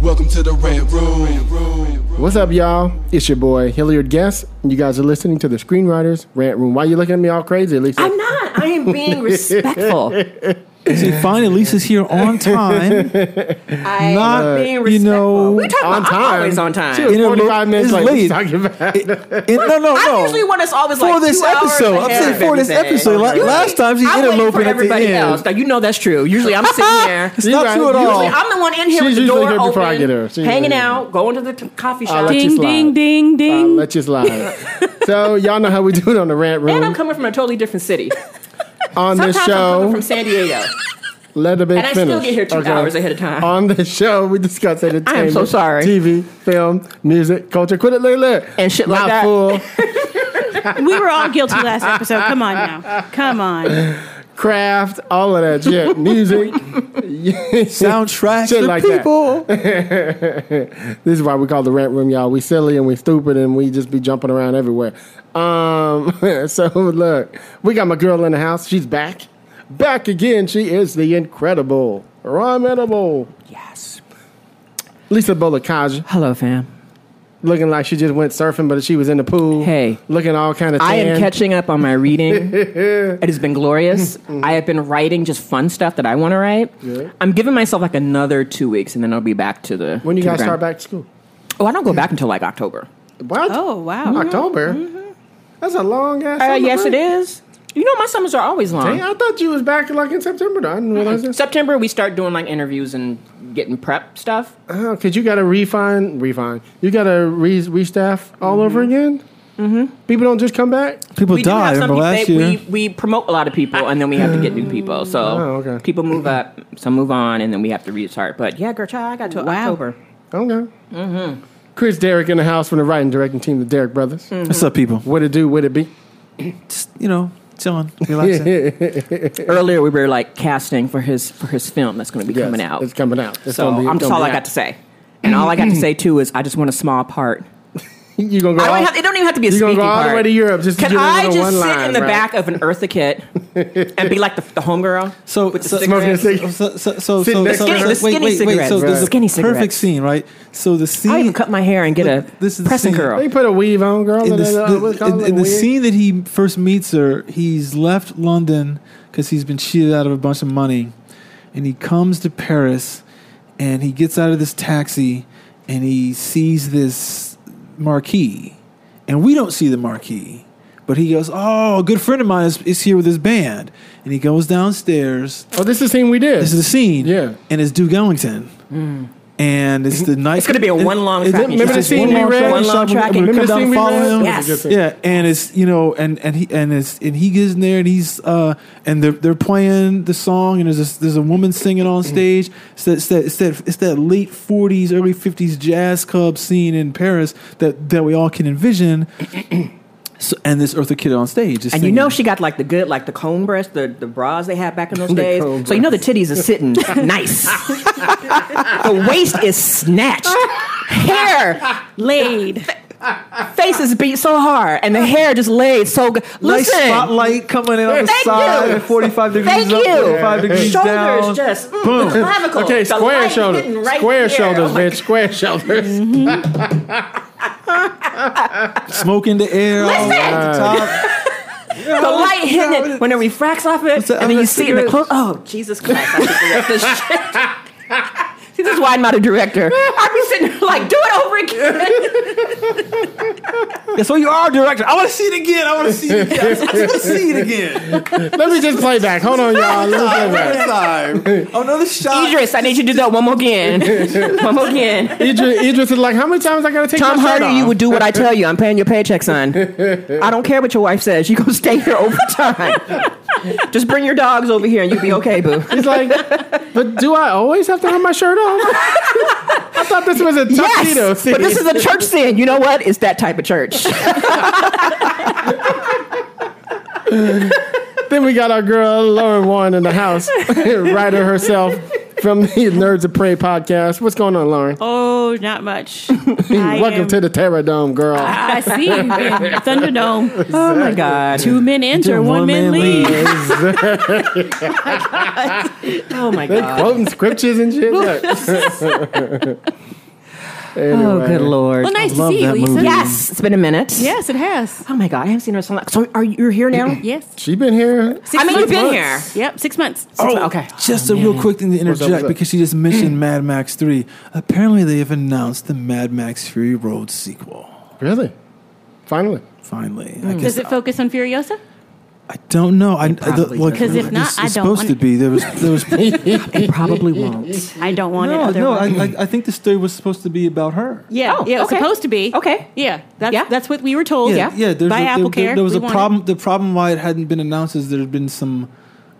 Welcome to the Red Room. What's up, y'all? It's your boy Hilliard Guess. and You guys are listening to the Screenwriters Rant Room. Why you looking at me all crazy, Lisa? I'm not. I am being respectful. See, finally, Lisa's here on time. I'm Not, being you know, we talk on about I'm time. always on time. She was You know, 45 minutes it's late. What you late. talking about? And- no, no, I no. usually want us always like for like this two hours episode, I'm ahead saying of for this everything. episode. Like, Usually, last time she I'm waiting interloping at the everybody end. else. Now you know that's true. Usually I'm sitting here. It's not right. true at all. Usually I'm the one in here She's with the usually door here before I get her. She's hanging usually- out, going to the t- coffee shop, let you Ding, slide. ding, ding, ding. I'll let you slide. so y'all know how we do it on the Rant Room. and I'm coming from a totally different city. On Sometimes this I'm coming show, from San Diego, let the bit and I finish. still get here two okay? hours ahead of time. On this show, we discuss entertainment. I am so sorry. TV, film, music, culture. Quit it, lit, And shit like Mouthful, We were all guilty last episode. Come on now. Come on. craft, all of that shit. Music. Soundtracks Shit for like that. people. This is why we call the rant room, y'all. We silly and we stupid and we just be jumping around everywhere. Um, so look, we got my girl in the house. She's back, back again. She is the incredible, inimitable yes. Lisa Bolekaja, Hello, fam. looking like she just went surfing, but she was in the pool. Hey. looking all kind of. I am catching up on my reading. it has been glorious. Mm-hmm. I have been writing just fun stuff that I want to write. Good. I'm giving myself like another two weeks, and then I'll be back to the. When you guys start back to school? Oh, I don't go back until like October. What? Oh, wow. October. That's a long ass. Uh, yes, it is. You know, my summers are always long. Hey, I thought you was back like in September. Though. I didn't realize this. September, we start doing like interviews and getting prep stuff. Oh, cause you got to refine, refine. You got to re restaff all Mm-hmm. over again. Mm-hmm. People don't just come back. People we do died. Remember people. last they- year? we, we promote a lot of people, and then we have to get new people. So Oh, okay. people move up, some move on, and then we have to restart. But yeah, girl, child, I got to Wow. October. Okay. Mm-hmm. Chris Derrick in the house from the writing directing team, the Derrick Brothers. Mm. What's up, people? What it do? What it be? Just, you know, chilling, relaxing. Earlier, we were like casting for his for his film that's going to be Yes, coming out. It's coming out. It's so gonna be, I'm just gonna all be I got to say. And all I got to say too is I just want a small part. You gonna go? I don't all, have, it don't even have to be a you gonna speaking go all part. the way to Europe just to Can get a I little just one sit line, in the right? back of an Eartha Kitt and be like the, the homegirl? So, with so, Smoking a cigarettes? cigarette. so, so, so, Sitting so, next so, so- The skinny wait, wait, wait. cigarettes. So Right. a Skinny perfect scene, right? So the scene. I even cut my hair and get a This is the pressing scene. curl. They put a weave on, girl. in, and this, the, what's it called, in, in the scene that he first meets her, he's left London because he's been cheated out of a bunch of money, and he comes to Paris, and he gets out of this taxi, and he sees this marquee, and we don't see the marquee, but he goes, "Oh, a good friend of mine is, is here with his band," and he goes downstairs. Oh, this is the scene we did. This is the scene, Yeah. and it's Duke Ellington. Mm. And it's the night. It's gonna be a one long Is track. it- remember the scene one we read? One long track. When we Remember come the down scene and we follow read? him. Yes. Yeah, and it's you know, and and he and it's and he gets in there and he's uh and they're they're playing the song and there's a, there's a woman singing on stage. It's that, it's that it's that it's that late forties, early fifties jazz club scene in Paris that that we all can envision. So, and this Eartha Kitt on stage, is And you know she got like the good, like the cone breast, the, the bras they had back in those days. cone So you know the titties are sitting nice. the waist is snatched. Hair, Laid. Faces beat so hard, and the hair just laid so good. nice spotlight coming in on the Thank side, you. forty five degrees Thank up, you. forty five degrees Shoulders down. just mm, Boom. clavicle. Okay, square shoulders. right square here. shoulders, Oh my bitch. Square shoulders. smoke in the air, all Listen. at the top. the light hitting it when it refracts off it, and then you see it in the close. Oh, Jesus Christ! I this. See, this is why I'm not a director. I'd be sitting there like, do it over again. Yeah, so you are a director. I want to see it again. I want to see it again. I just want to see it again. Let me just play back. Hold on, y'all. Let me play back. time. Oh, another shot. Idris, I need you to do that one more again. one more again. Idris, Idris is like, how many times I gotta take Tom my shirt Hardy, off? you would do what I tell you. I'm paying your paycheck, son. I don't care what your wife says. You're gonna stay here overtime. Just bring your dogs over here and you'll be okay, boo. He's like, but do I always have to have my shirt on? I thought this was a tuxedo Yes, scene. but this is a church scene. You know what? It's that type of church. Then we got our girl Lauren Warren in the house, writer herself from the Nerds of Prey podcast. What's going on, Lauren? Oh, not much. Welcome am- to the Terror Dome, girl. I see you in Thunderdome. Oh my God. Two men enter, one, man leave. Oh my oh, God. They're quoting scriptures and shit. Look. Oh, good Lord. Well, nice to love see you, Lisa. movie. Yes, it's been a minute. Yes, it has. Oh my God, I haven't seen her so long. So are you you're here now? Yes. She been here. Six I mean, you've been here. Yep, six months. Oh, okay. Just a oh, real quick thing to What's up, what's interject up? because she just mentioned Mad Max 3. Apparently, they have announced the Mad Max Fury Road sequel. Really? Finally. Finally. I mm. guess Does it focus on Furiosa? I don't know. I, I probably look, does. 'Cause if it's- not, it's I don't supposed want to it. be. There was there was It probably won't. I don't want it no, no. I. I I think the story was supposed to be about her. yeah, Oh, yeah, it was okay. supposed to be. Okay. Yeah, that's, Yeah. that's what we were told. Yeah. yeah. There's by a, Apple there, Care. there was We a want problem. The problem why it hadn't been announced is there had been some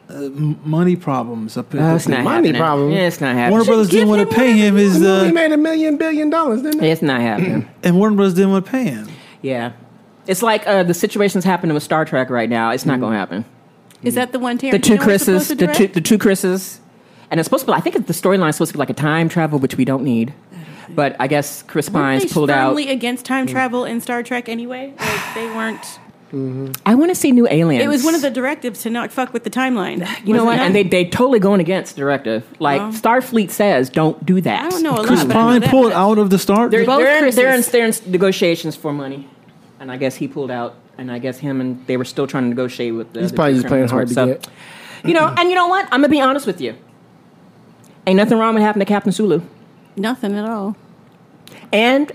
uh, money problems up Oh, it's not Money happening. problem. Yeah, it's not happening. Warner. Brothers didn't want to pay him his, he uh, made a million billion dollars, didn't he? It's not happening. and Warner Brothers didn't want to pay him. Yeah. It's like uh, the situation's happening with Star Trek right now. It's not Mm. going to happen. Is that the one Tarantino The two was Chris's, supposed to the two, direct? the two Chris's, and it's supposed to be. I think the storyline's supposed to be like a time travel, which we don't need. But I guess Chris Weren't Pines they pulled out. firmly against time travel in Star Trek anyway. Like they weren't. I want to see new aliens. It was one of the directives to not fuck with the timeline. You know what? And they they totally going against the directive. Like Oh. Starfleet says, don't do that. I don't know a lot. Chris but I know Pine that pulled much. out of the start. They're, Both they're, in, they're, in, Chris's. they're in negotiations for money, and I guess he pulled out. And I guess him and they were still trying to negotiate with the. He's the probably just playing hard to So, get. You know, and you know what? I'm gonna be honest with you. Ain't nothing wrong with happening to Captain Sulu. Nothing at all. And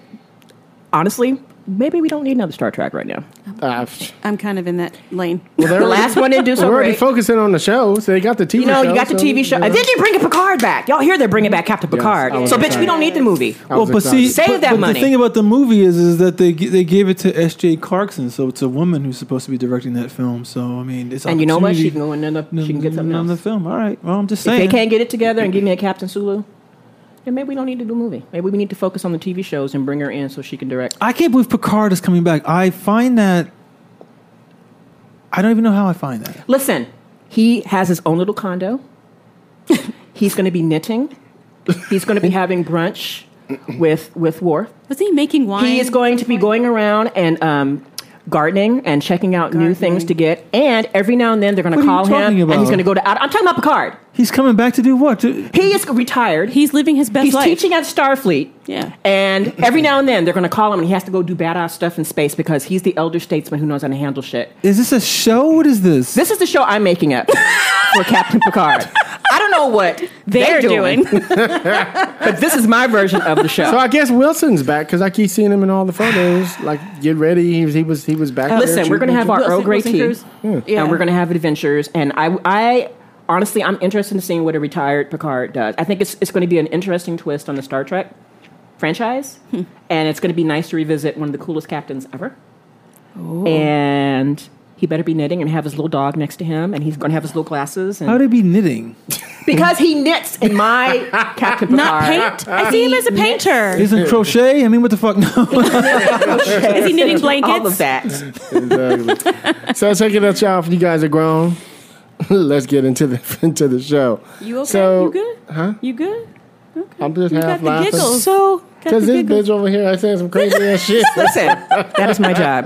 honestly, maybe we don't need another Star Trek right now. Uh, I'm kind of in that lane. well, The last one didn't do so We're already great. focusing on the show, so they got the TV You know, show. you got the so, TV show. you know. And then you bring it Picard back. Y'all hear they're bringing back Captain Picard. I was so, bitch, we don't need the movie. Well, was but see. Save but, that but money. the thing about the movie is, is that they they gave it to S.J. Clarkson, so it's a woman who's supposed to be directing that film. So I mean, it's And you know what? opportunity- She can go in another. She can get something on the film. All right. Well, I'm just If saying. they can't get it together and give me a Captain Sulu, then maybe we don't need to do a movie. Maybe we need to focus on the TV shows and bring her in so she can direct. I can't believe Picard is coming back. I find that. I don't even know how I find that. Listen, he has his own little condo. He's going to be knitting. He's going to be having brunch with with Worf. Was he making wine? He is going to be going around and um, gardening and checking out new things to get. And every now and then they're going to What are you call him, talking and he's going to go to. I'm talking about Picard. He's coming back to do what? To, He is retired. He's living his best He's life. He's teaching at Starfleet. Yeah. And every now and then they're going to call him and he has to go do badass stuff in space because he's the elder statesman who knows how to handle shit. is this a show? What is this? This is the show I'm making up for Captain Picard. I don't know what They're they're, doing, doing. but this is my version of the show. So I guess Wilson's back because I keep seeing him in all the photos. Like, get ready. He was he was, he was back. there Listen, we're going to have our Wilson- Earl Grey tea, Cruz? Yeah. and we're going to have adventures. And I, I honestly, I'm interested in seeing what a retired Picard does. I think it's it's going to be an interesting twist on the Star Trek franchise, Hmm. and it's going to be nice to revisit one of the coolest captains ever. And he better be knitting and have his little dog next to him, and he's going to have his little glasses. And How would he be knitting? because he knits in my Captain Picard. Not paint. I see him as a painter. Isn't crochet? I mean, what the fuck? No. Is he knitting blankets? All of that. Exactly. so check it out, y'all. If you guys are grown, let's get into the into the show. You okay? So- you good? Huh? You good? I'm just You half got the laughing giggles. So because this giggles. bitch over here, I saying some crazy ass shit. listen, that is my job.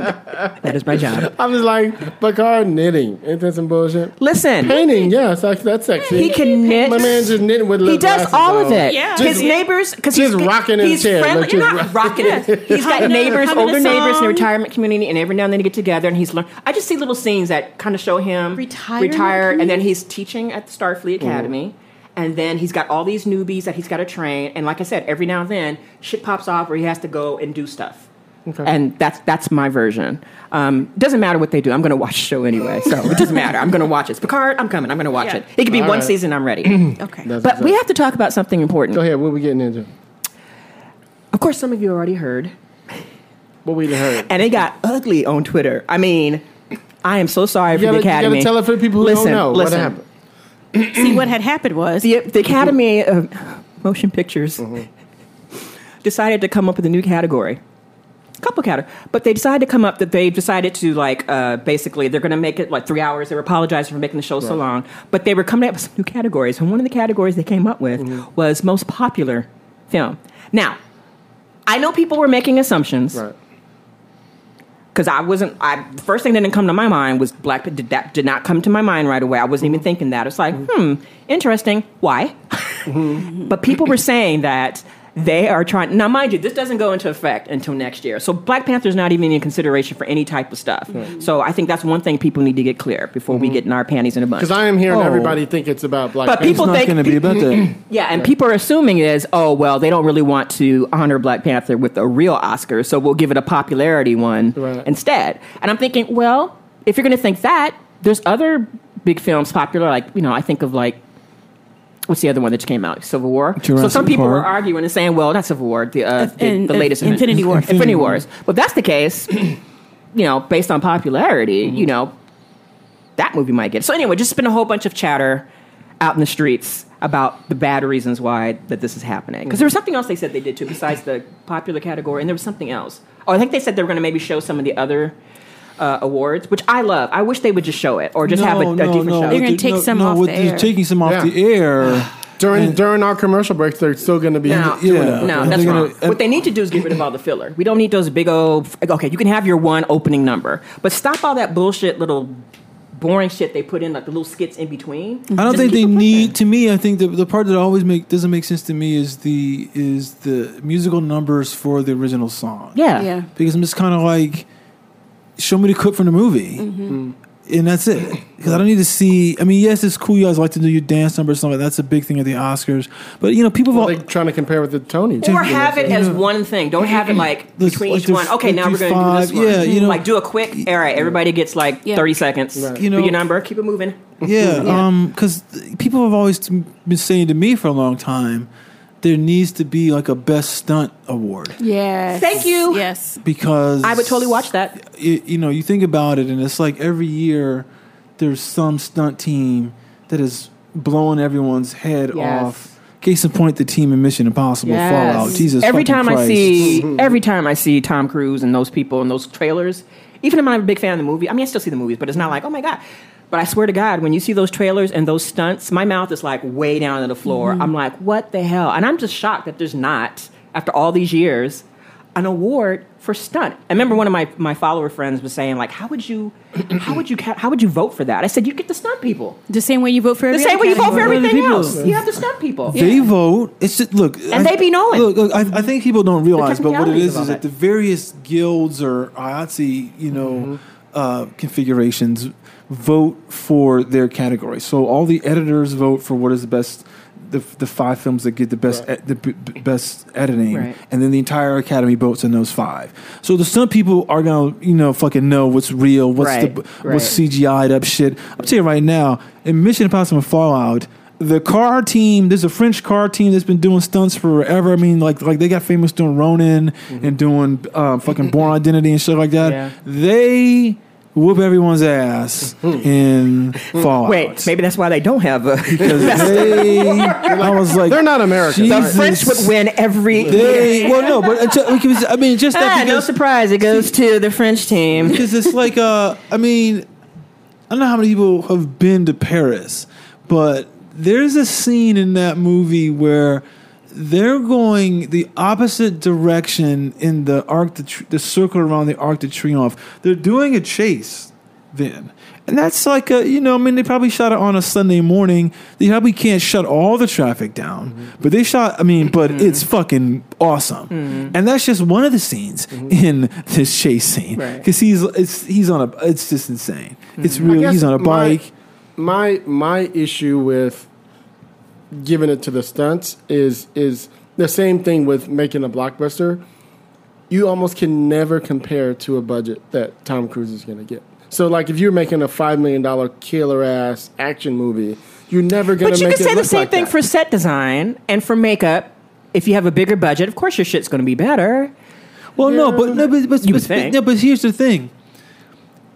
That is my job. I'm just like Picard knitting. Ain't that some bullshit? Listen, Painting, yeah, that's, that's sexy. he can knit. My man just knitting with. He does glasses all of it. Yeah. His neighbors, because he's rocking in he's chair, friendly. like You're not rocking it. He's got Humming neighbors, older neighbors in the retirement community, and every now and then they get together and he's learn. I just see little scenes that kind of show him Retirement retired, and then he's teaching at the Starfleet Academy. Mm-hmm. And then he's got all these newbies that he's got to train. And like I said, every now and then shit pops off where he has to go and do stuff. Okay. And that's that's my version. Um, doesn't matter what they do. I'm going to watch the show anyway, so it doesn't matter. I'm going to watch it. It's Picard. I'm coming. I'm going to watch Yeah. it. It could be All one right. season. I'm ready. Okay. That's but what's we have to talk about something important. Go ahead. What we getting into? Of course, some of you already heard, What we heard? and it got ugly on Twitter. I mean, I am so sorry You for gotta, the Academy. you gotta tell it for the people who listen, don't know listen. what happened. See what had happened was The, the Academy of Motion Pictures Mm-hmm. decided to come up with a new category. Couple categories, but they decided to come up that they decided to like uh, basically they're going to make it like three hours. They were apologizing for making the show so long, but they were coming up with some new categories. And one of the categories they came up with Mm-hmm. was most popular film. Now, I know people were making assumptions Right. Because I wasn't. I the first thing that didn't come to my mind was Black. Did that did not come to my mind right away. I wasn't even thinking that. It's like, hmm, interesting. Why? but people were saying that they are trying. Now, mind you, this doesn't go into effect until next year. So Black Panther's not even in consideration for any type of stuff. So I think that's one thing people need to get clear before we mm-hmm. get in our panties in a bunch. Because I am hearing Oh. everybody think it's about Black But Panther. people It's not think- going to be about that. Yeah, and people are assuming is, oh well, they don't really want to honor Black Panther with a real Oscar, so we'll give it a popularity one Right. instead. And I'm thinking, well, if you're going to think that, there's other big films popular, like you know, I think of like. What's the other one that just came out? Civil War. so some people were arguing and saying, "Well, that's Civil War, the uh, the, and- the latest Infinity War. Infinity, Infinity Wars." But if that's the case, you know, based on popularity, Mm-hmm. you know, that movie might get. So anyway, just been a whole bunch of chatter out in the streets about the bad reasons why that this is happening. Because there was something else they said they did too, besides the popular category, and there was something else. Oh, I think they said they were going to maybe show some of the other uh, awards, which I love. I wish they would just show it or just have a, a different show. They're gonna take some off with the air. Taking some off Yeah. the air. during during our commercial breaks, they're still going to be. No, Yeah. no, that's they're wrong. gonna- what they need to do is get rid of all the filler. We don't need those big old. Okay, you can have your one opening number, but stop all that bullshit, little boring shit they put in, like the little skits in between. I don't Just think they it pushing. need. To me, I think the the part that always make doesn't make sense to me is the is the musical numbers for the original song. Yeah, yeah. because I'm just kind of like, show me the clip from the movie, Mm-hmm. and that's it. Because I don't need to see. I mean, yes, it's cool. You guys like to do your dance numbers, and something. That's a big thing at the Oscars. But you know, people Well, have they trying to compare with the Tony. Or have it as one thing. Don't have it like Let's- between like each one. Okay, now we're going to do this one. Yeah, you know- like do a quick. All right, everybody gets like Yeah. thirty seconds. Right. You know- your number. Keep it moving. Yeah, um, because people have always been saying to me for a long time, there needs to be like a best stunt award Yes. Thank you. Yes. because I would totally watch that. it, you know, you think about it, and it's like every year there's some stunt team that is blowing everyone's head Yes. off. Case in point, the team in Mission Impossible Yes. Fallout. Jesus, Every fucking time I see, every time I see Tom Cruise and those people and those trailers, even if I'm not a big fan of the movie, I mean, I still see the movies, but it's not like, oh my god. But I swear to God, when you see those trailers and those stunts, my mouth is like way down on the floor. Mm-hmm. I'm like, what the hell? And I'm just shocked that there's not, after all these years, an award for stunt. I remember one of my, my follower friends was saying, like, how would you, how would you, how would you vote for that? I said, you get the stunt people. The same way you vote for The every same way you vote for everything people. else. You have the stunt people. They vote. It's just, look, And they be knowing. Look, look I, I think people don't realize, but what it is is of is all that that. the various guilds or IATSE, you know, Mm-hmm. Uh, configurations vote for their category. So all the editors vote for what is the best. The, the five films that get the best Right. e- the b- b- best editing, Right. and then the entire academy votes on those five. So the some people are gonna you know fucking know what's real, what's Right, the what's CGI'd up shit. I'm telling you right now, in Mission Impossible Fallout, the car team, there's a French car team that's been doing stunts forever. I mean, like like they got famous doing Ronin and doing uh, fucking Bourne Identity and shit like that. Yeah. They whoop everyone's ass in Fallout. Wait, maybe that's why they don't have a. because they, I was like, They're not Americans. The French would win every. They, well, no, but it's, uh, because- I mean, just that Ah, no surprise, it goes to the French team. because it's like uh I mean I don't know how many people have been to Paris, but there's a scene in that movie where they're going the opposite direction in the arc the, tr- the circle around the arc de triomphe. They're doing a chase then and that's like a you know i mean they probably shot it on a sunday morning. They probably can't shut all the traffic down but they shot i mean but it's fucking awesome. And that's just one of the scenes in this chase scene. Right. because he's it's he's on a it's just insane. It's really he's on a bike. My my my issue with giving it to the stunts is is the same thing with making a blockbuster. You almost can never compare to a budget that Tom Cruise is going to get. So, like, if you're making a five million dollar killer ass action movie, you're never going to. But you make can say the same like thing that. for set design and for makeup. If you have a bigger budget, of course your shit's going to be better. Well, no, but no, but but, You would but, think. no, but here's the thing: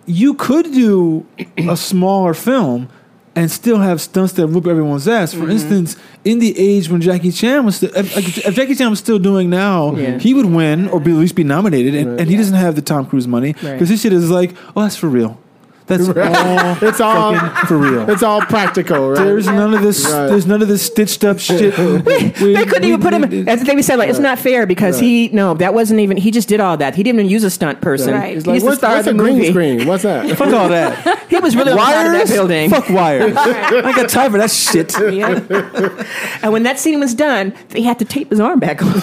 you could do a smaller film and still have stunts that whoop everyone's ass. Mm-hmm. For instance, in the age when Jackie Chan was, still, if, like, if Jackie Chan was still doing now, Yeah. he would win or be, at least be nominated, and, and he doesn't have the Tom Cruise money because Right. his shit is like, oh, that's for real. That's all It's all fucking for real. it's all practical, right? There's none of this. Right. There's none of this stitched up shit. They couldn't even put him. That's the thing we said. Like, it's not fair because he no, that wasn't even. He just did all that. He didn't even use a stunt person. Right. He's He like, used what's, star what's a the green movie. screen? What's that? Fuck all that. He was really the that Wires? building. Fuck wires. I got time for that shit. And when that scene was done, they had to tape his arm back on.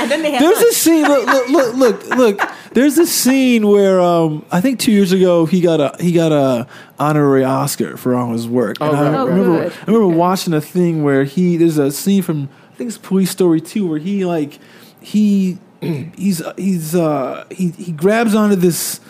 and then they had There's a scene. Look, look, look, look, look. There's a scene where um, I think two years ago he got a he got a honorary Oscar for all his work. And I right, right. remember good. I remember watching a thing where he there's a scene from I think it's Police Story two where he like he he's he's uh he he grabs onto this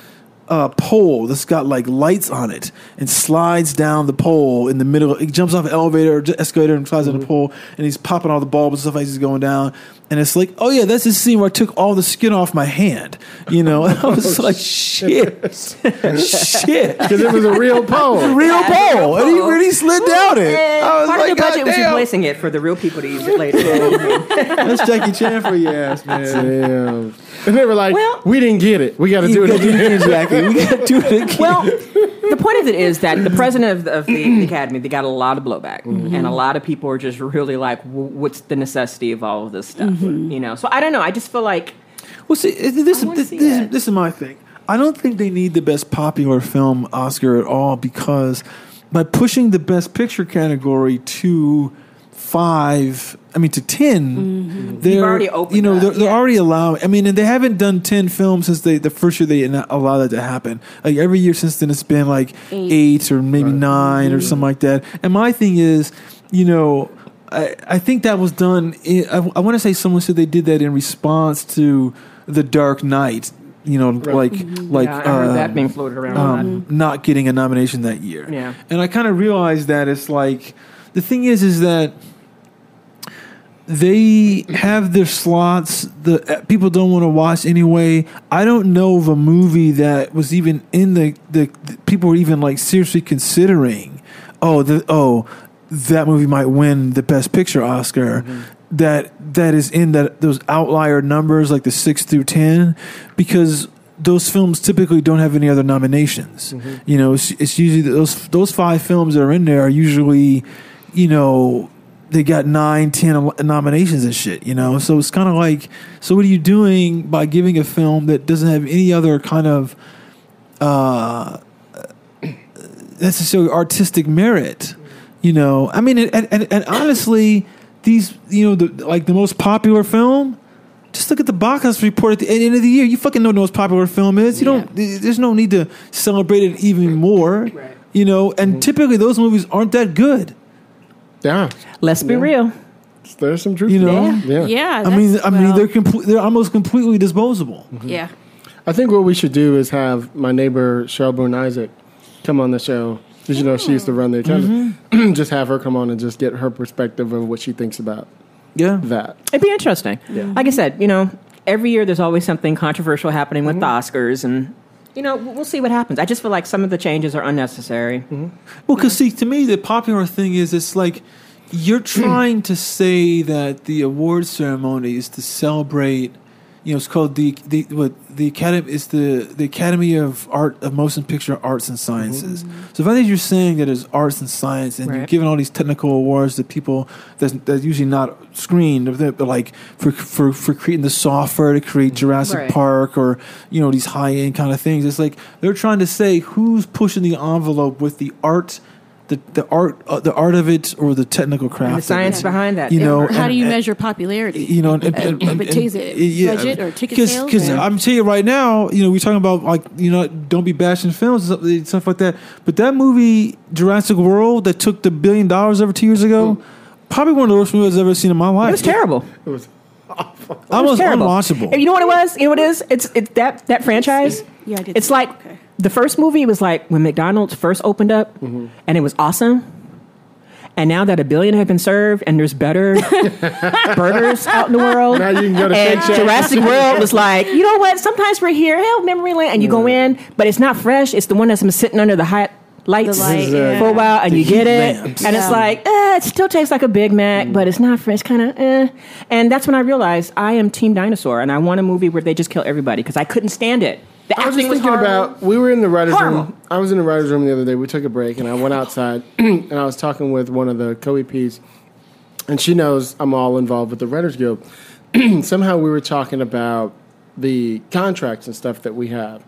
uh, pole that's got like lights on it and slides down the pole in the middle. He jumps off an elevator or escalator and slides on the pole, and he's popping all the bulbs and stuff as he's going down. And it's like, oh yeah, that's the scene where I took all the skin off my hand. You know, I was oh, like, shit, shit. Because it was a real pole. A real pole, and he really slid down it. Eh, I was part like, of the budget God was damn. replacing it for the real people to use it later. That's Jackie Chan for your ass, man. Damn. And they were like, Well- we didn't get it. We got to do it gotta do it again. again, Jackie. We gotta do it again. well, the point of it is that the president of the, of the academy they got a lot of blowback, mm-hmm. and a lot of people are just really like, "What's the necessity of all of this stuff?" Mm-hmm. You know. So I don't know. I just feel like Well, see, this, I this, see this, this is my thing. I don't think they need the best popular film Oscar at all because by pushing the best picture category to five, I mean to 10 they're You've already opened you know up, they're, they're already allowing. I mean, and they haven't done ten films since they the first year they allowed that to happen. Like every year since then, it's been like eight, or maybe nine or something like that. And my thing is, you know. I, I think that was done. In, I, I want to say someone said they did that in response to the Dark Knight. You know, like like yeah, I heard uh, that being floated around. a lot. um, not getting a nomination that year. Yeah. and I kind of realized that it's like the thing is is that they have their slots. The uh, people don't want to watch anyway. I don't know of a movie that was even in the the, the people were even like seriously considering. Oh, the oh, that movie might win the best picture Oscar. That that is in that those outlier numbers like the six through ten, because those films typically don't have any other nominations. You know, it's, it's usually those those five films that are in there are usually, you know, they got nine, ten nominations and shit. You know, so it's kind of like, so what are you doing by giving a film that doesn't have any other kind of uh, necessarily artistic merit? You know, I mean, and, and, and honestly, these you know, the, like the most popular film. Just look at the box office report at the end of the year. You fucking know what the most popular film is. You don't. There's no need to celebrate it even more. You know, and typically those movies aren't that good. Yeah. Let's be real. There's some truth You know, that. Yeah. Yeah. I mean, that's- I mean, well, they're complete. They're almost completely disposable. yeah. I think what we should do is have my neighbor Cheryl Boone Isaac come on the show. Did you know she used to run the academy? Mm-hmm. just have her come on and just get her perspective of what she thinks about Yeah, that. It'd be interesting. Yeah. Like I said, you know, every year there's always something controversial happening with the Oscars, and you know, we'll see what happens. I just feel like some of the changes are unnecessary. Mm-hmm. Well, because see, to me, the popular thing is it's like you're trying to say that the award ceremony is to celebrate. You know, it's called the the what the academy is the the Academy of Art of Motion Picture Arts and Sciences. Mm-hmm. So if I think you're saying that it's arts and science, and you're giving all these technical awards to people that's, that's usually not screened, but but like for for for creating the software to create Jurassic Right. Park or you know these high end kind of things. It's like they're trying to say who's pushing the envelope with the art the the art uh, the art of it or the technical craft, the science it. behind that. You know, How and- do you and- measure popularity? you know, and, and, and, and- but is it yeah, budget or ticket Cause, sales? Because or- I'm telling you right now, you know, we're talking about like you know, don't be bashing films and stuff, stuff like that. But that movie Jurassic World that took the billion dollars over two years ago, probably one of the worst movies I've ever seen in my life. It was terrible. It was almost terrible. unwatchable. And you know what it was? You know what it is? It's it's that that franchise. Yeah, I did It's like that. Okay. the first movie was like when McDonald's first opened up, Mm-hmm. and it was awesome. And now that a billion have been served, and there's better burgers out in the world, Now you can go to and Shake Shack. Jurassic World was like, you know what? Sometimes we're here, hell, memory lane, and you go in, but it's not fresh. It's the one that's been sitting under the hot lights The light, is, uh, yeah. for a while, and The you get it, lamps. and it's like, eh, it still tastes like a Big Mac, but it's not fresh. It's kind of, eh. And that's when I realized I am Team Dinosaur, and I want a movie where they just kill everybody because I couldn't stand it. The I was acting just thinking horrible. about. We were in the writers' Horrible. room. I was in the writers' room the other day. We took a break, and I went outside, and I was talking with one of the co-EPs, and she knows I'm all involved with the Writers Guild. Somehow we were talking about the contracts and stuff that we have,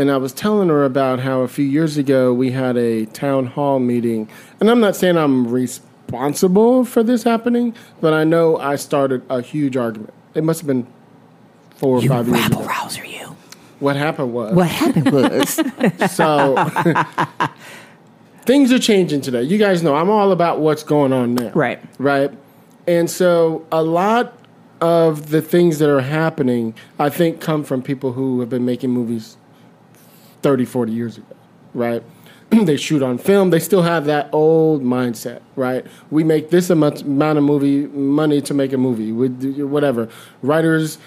and I was telling her about how a few years ago we had a town hall meeting, and I'm not saying I'm responsible for this happening, but I know I started a huge argument. It must have been four or You five years ago. rouser, you. What happened was What happened was, so things are changing today. You guys know I'm all about what's going on now. Right. Right. And so a lot of the things that are happening, I think, come from people who have been making movies 30, 40 years ago. Right. they shoot on film. They still have that old mindset, right? We make this amount amount of movie money to make a movie. Do- whatever. Writers,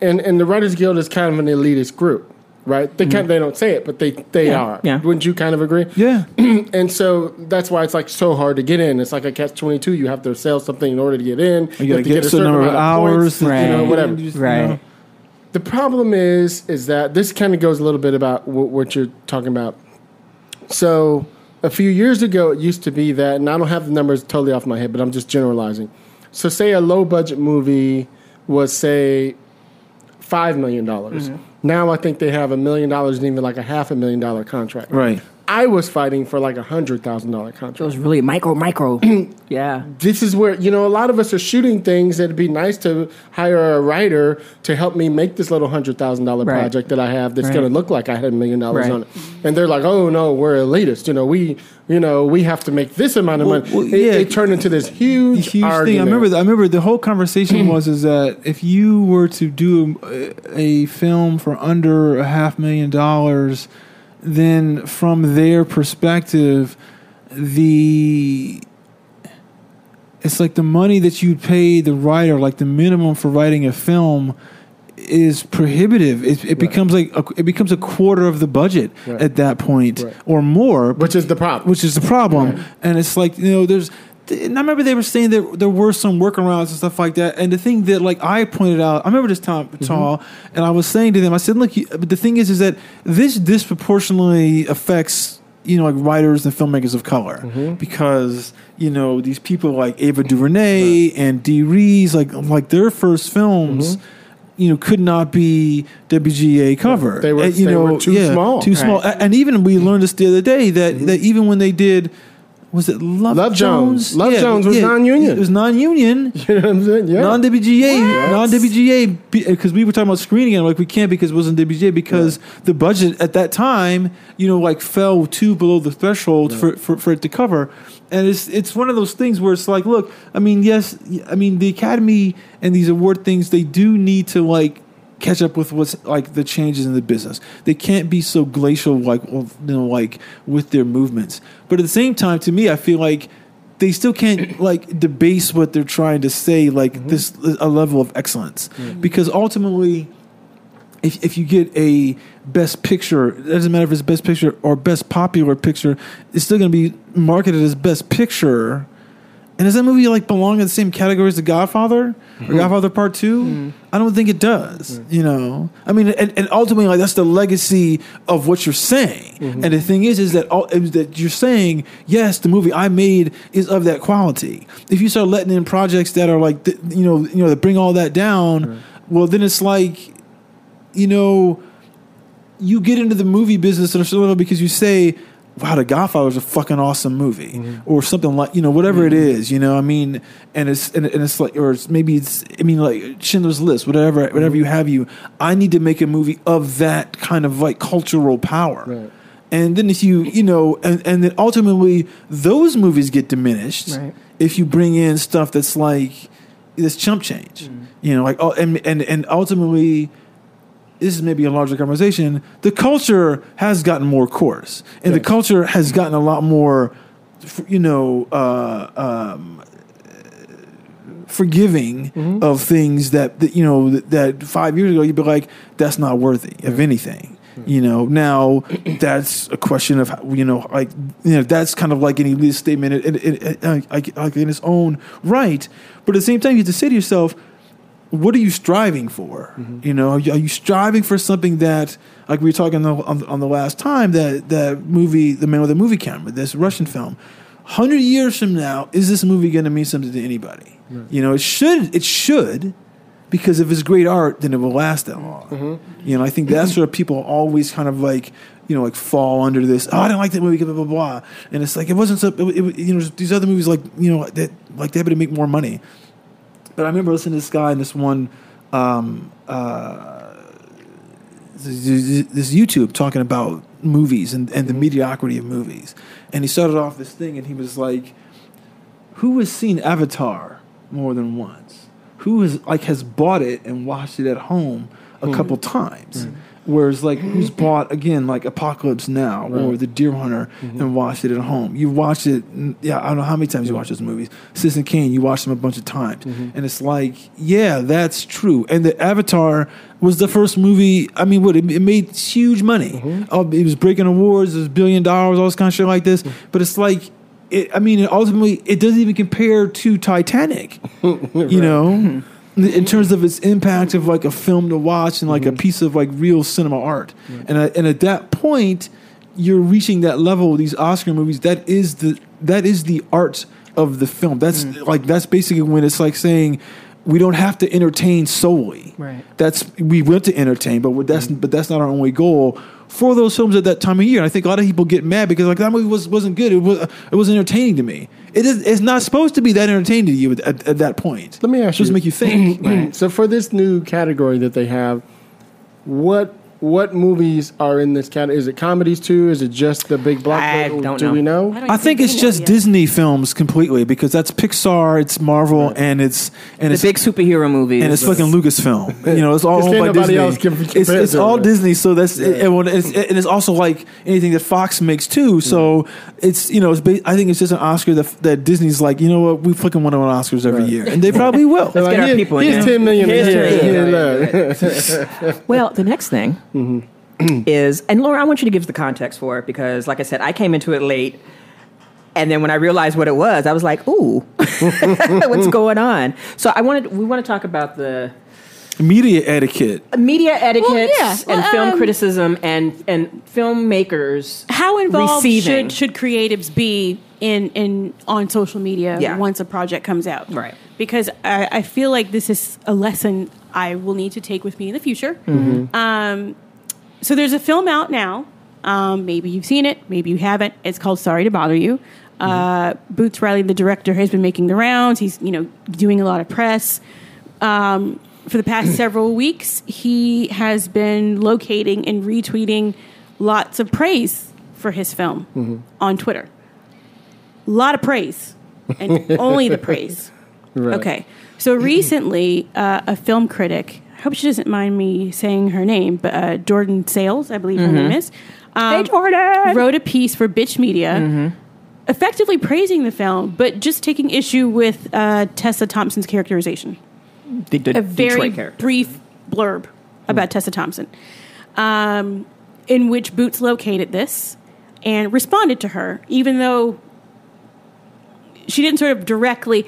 and and the Writers Guild is kind of an elitist group, right? They mm-hmm. kind they don't say it, but they they Yeah, are. yeah. Wouldn't you kind of agree? yeah, And so that's why it's like so hard to get in. It's like a catch twenty two. You have to sell something in order to get in. you have to have get a certain number of hours, points, you know, whatever. Right. you know, The problem is, is that this kind of goes a little bit about what, what you're talking about. So a few years ago, it used to be that, and I don't have the numbers totally off my head, but I'm just generalizing. So say a low budget movie was say five million dollars. Mm-hmm. Now I think they have a million dollars and even like a half a million dollar contract. right. I was fighting for like a hundred thousand dollar contract. it was really micro, micro. yeah. this is where you know a lot of us are shooting things that'd be nice to hire a writer to help me make this little hundred thousand dollar Right. project that I have that's Right. going to look like I had a million dollars on it, and they're like, "Oh no, we're elitist." You know, we you know we have to make this amount of Well, money. well, it, yeah. it turned into this huge, huge argument. thing. I remember. The, I remember the whole conversation was is that if you were to do a, a film for under a half million dollars, then from their perspective, the it's like the money that you pay the writer, like the minimum for writing a film, is prohibitive. It, it becomes like a, it becomes a quarter of the budget Right. at that point Right. or more which is the problem. which is the problem. And it's like you know, there's. And I remember they were saying that there were some workarounds and stuff like that. And the thing that like I pointed out, I remember this time mm-hmm. tall, and I was saying to them, I said, look, you, but the thing is, is that this disproportionately affects you know like writers and filmmakers of color mm-hmm. because you know these people like Ava DuVernay and Dee Rees, like like their first films. Mm-hmm. You know, could not be WGA cover. They were- you they know, were too yeah, small. Too small. Right. A- And even we learned this the other day that, that even when they did, was it Love, Love Jones. Jones? Love Jones was non-union. It was non-union, you know what I'm saying? Yeah. non WGA, non WGA. Because we were talking about screening, and like we can't because it wasn't WGA because the budget at that time, you know, like fell too below the threshold for, for, for it to cover. And it's it's one of those things where it's like, look, I mean, yes, I mean the Academy and these award things, they do need to like catch up with what's like the changes in the business. They can't be so glacial like you know like with their movements. But at the same time to me I feel like they still can't like debase what they're trying to say like mm-hmm. this a level of excellence mm-hmm. because ultimately if, if you get a best picture, it doesn't matter if it's best picture or best popular picture, it's still going to be marketed as best picture. And does that movie like belong in the same category as The Godfather or mm-hmm. Godfather Part 2 mm-hmm. I don't think it does. Mm-hmm. You know, I mean, and, and ultimately, like that's the legacy of what you're saying. And the thing is, is that all, is that you're saying yes, the movie I made is of that quality. If you start letting in projects that are like, th- you know, you know, that bring all that down, well, then it's like you know, you get into the movie business a certain because you say, wow, The Godfather is a fucking awesome movie, mm-hmm. or something like you know whatever it mm-hmm. is, you know. I mean, and it's and, and it's like, or it's, maybe it's I mean like Schindler's List, whatever whatever you mm-hmm. have you. I need to make a movie of that kind of like cultural power. Right. And then if you you know, and, and then ultimately those movies get diminished Right. if you bring in stuff that's like this chump change, you know, like oh, and and and ultimately this is maybe a larger conversation. The culture has gotten more coarse, and the culture has gotten a lot more, you know, uh, um, forgiving of things that, that you know that, that five years ago you'd be like, that's not worthy of anything. You know, now that's a question of how- you know, like you know, that's kind of like an elitist statement in, in, in, like, like in its own right. But at the same time, you have to say to yourself, what are you striving for? Mm-hmm. You know, are you, are you striving for something that, like we were talking on the, on, the- on the last time, that that movie, the man with the movie camera, this Russian film. Hundred years from now, is this movie going to mean something to anybody? You know, it should. It should, because if it's great art, then it will last that long. Mm-hmm. You know, I think that's where people always kind of like. You know, like fall under this. Oh, I didn't like that movie. Blah blah blah. And it's like it wasn't so. It, it, you know, these other movies like you know that like they happen to make more money. But I remember listening to this guy in this one, um, uh, this, YouTube talking about movies and, and the mediocrity of movies. And he started off this thing and he was like, who has seen Avatar more than once? Who has like has bought it and watched it at home a couple times? Whereas like who's bought again like Apocalypse Now or The Deer Hunter mm-hmm. and watched it at home? You watched it, yeah. I don't know how many times you watch those movies. Citizen Kane, you watched them a bunch of times, mm-hmm. and it's like, yeah, that's true. And the Avatar was the first movie. I mean, what it, it made huge money. Oh, it was breaking awards. It was billion dollars, all this kind of shit like this. But it's like. It, I mean, ultimately, it doesn't even compare to Titanic. You know, in terms of its impact of like a film to watch and like a mm-hmm. piece of like real cinema art. And I, and at that point, you're reaching that level with these Oscar movies. That is the that is the art of the film. That's mm. like that's basically when it's like saying we don't have to entertain solely. Right. That's we went to entertain, but that's mm. but that's not our only goal for those films at that time of year. And I think a lot of people get mad because like that movie was wasn't good. It was it was entertaining to me. It is it's not supposed to be that entertaining to you at, at, at that point. Let me ask It's you. to make you think. So for this new category that they have, what what movies are in this category? Is it comedies too? Is it just the big blockbuster? don't Do know. we know? don't I think they it's just yet. Disney films completely because that's Pixar, it's Marvel, and it's and The it's big superhero movies. and it's fucking Lucasfilm. You know, it's all owned by Disney. else can it's it's to all it. Disney, so that's it, and it's, and it's also like anything that Fox makes too. Mm. So it's you know, it's ba- I think it's just an Oscar that that Disney's like, you know what, we fucking want to win Oscars every Right. year, and they probably will. They're get our "Here- people in here's ten million. Here's Here, 10 here, million. look. Well, the next thing is, and Laura, I want you to give us the context for it because, like I said, I came into it late. And then when I realized what it was, I was like, ooh, what's going on? So I wanted, we want to talk about the Media etiquette. media etiquette Well, yeah. and Well, film um, criticism and, and filmmakers. How involved Receiving. should should creatives be in in on social media Yeah. once a project comes out? Right. Because I, I feel like this is a lesson I will need to take with me in the future. Um, so there's a film out now. Um, maybe you've seen it, maybe you haven't. It's called Sorry to Bother You. Uh, Boots Riley, the director, has been making the rounds. He's you know doing a lot of press. Um, for the past several weeks, he has been locating and retweeting lots of praise for his film on Twitter. A lot of praise, and only the praise. Right. Okay. So recently, uh, a film critic, I hope she doesn't mind me saying her name, but uh, Jourdain Searles, I believe her name is, um, Hey, Jordan! wrote a piece for Bitch Media, effectively praising the film, but just taking issue with uh, Tessa Thompson's characterization. The, the A very Detroit character. brief blurb about Tessa Thompson, um, in which Boots located this and responded to her, even though she didn't sort of directly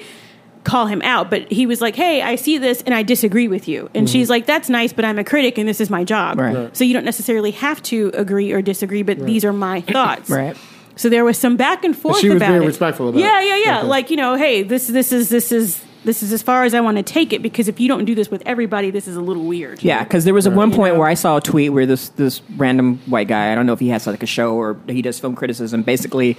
call him out, but he was like, "Hey, I see this and I disagree with you." And mm-hmm. she's like, "That's nice, but I'm a critic and this is my job. Right. Right. So you don't necessarily have to agree or disagree, but these are my thoughts." Right. So there was some back and forth she was about being it. respectful about yeah, it. Yeah, yeah, Okay. Like you know, hey, this this is this is This is as far as I want to take it because if you don't do this with everybody, this is a little weird. Yeah, because there was at one You point know? where I saw a tweet where this this random white guy, I don't know if he has like a show or he does film criticism, basically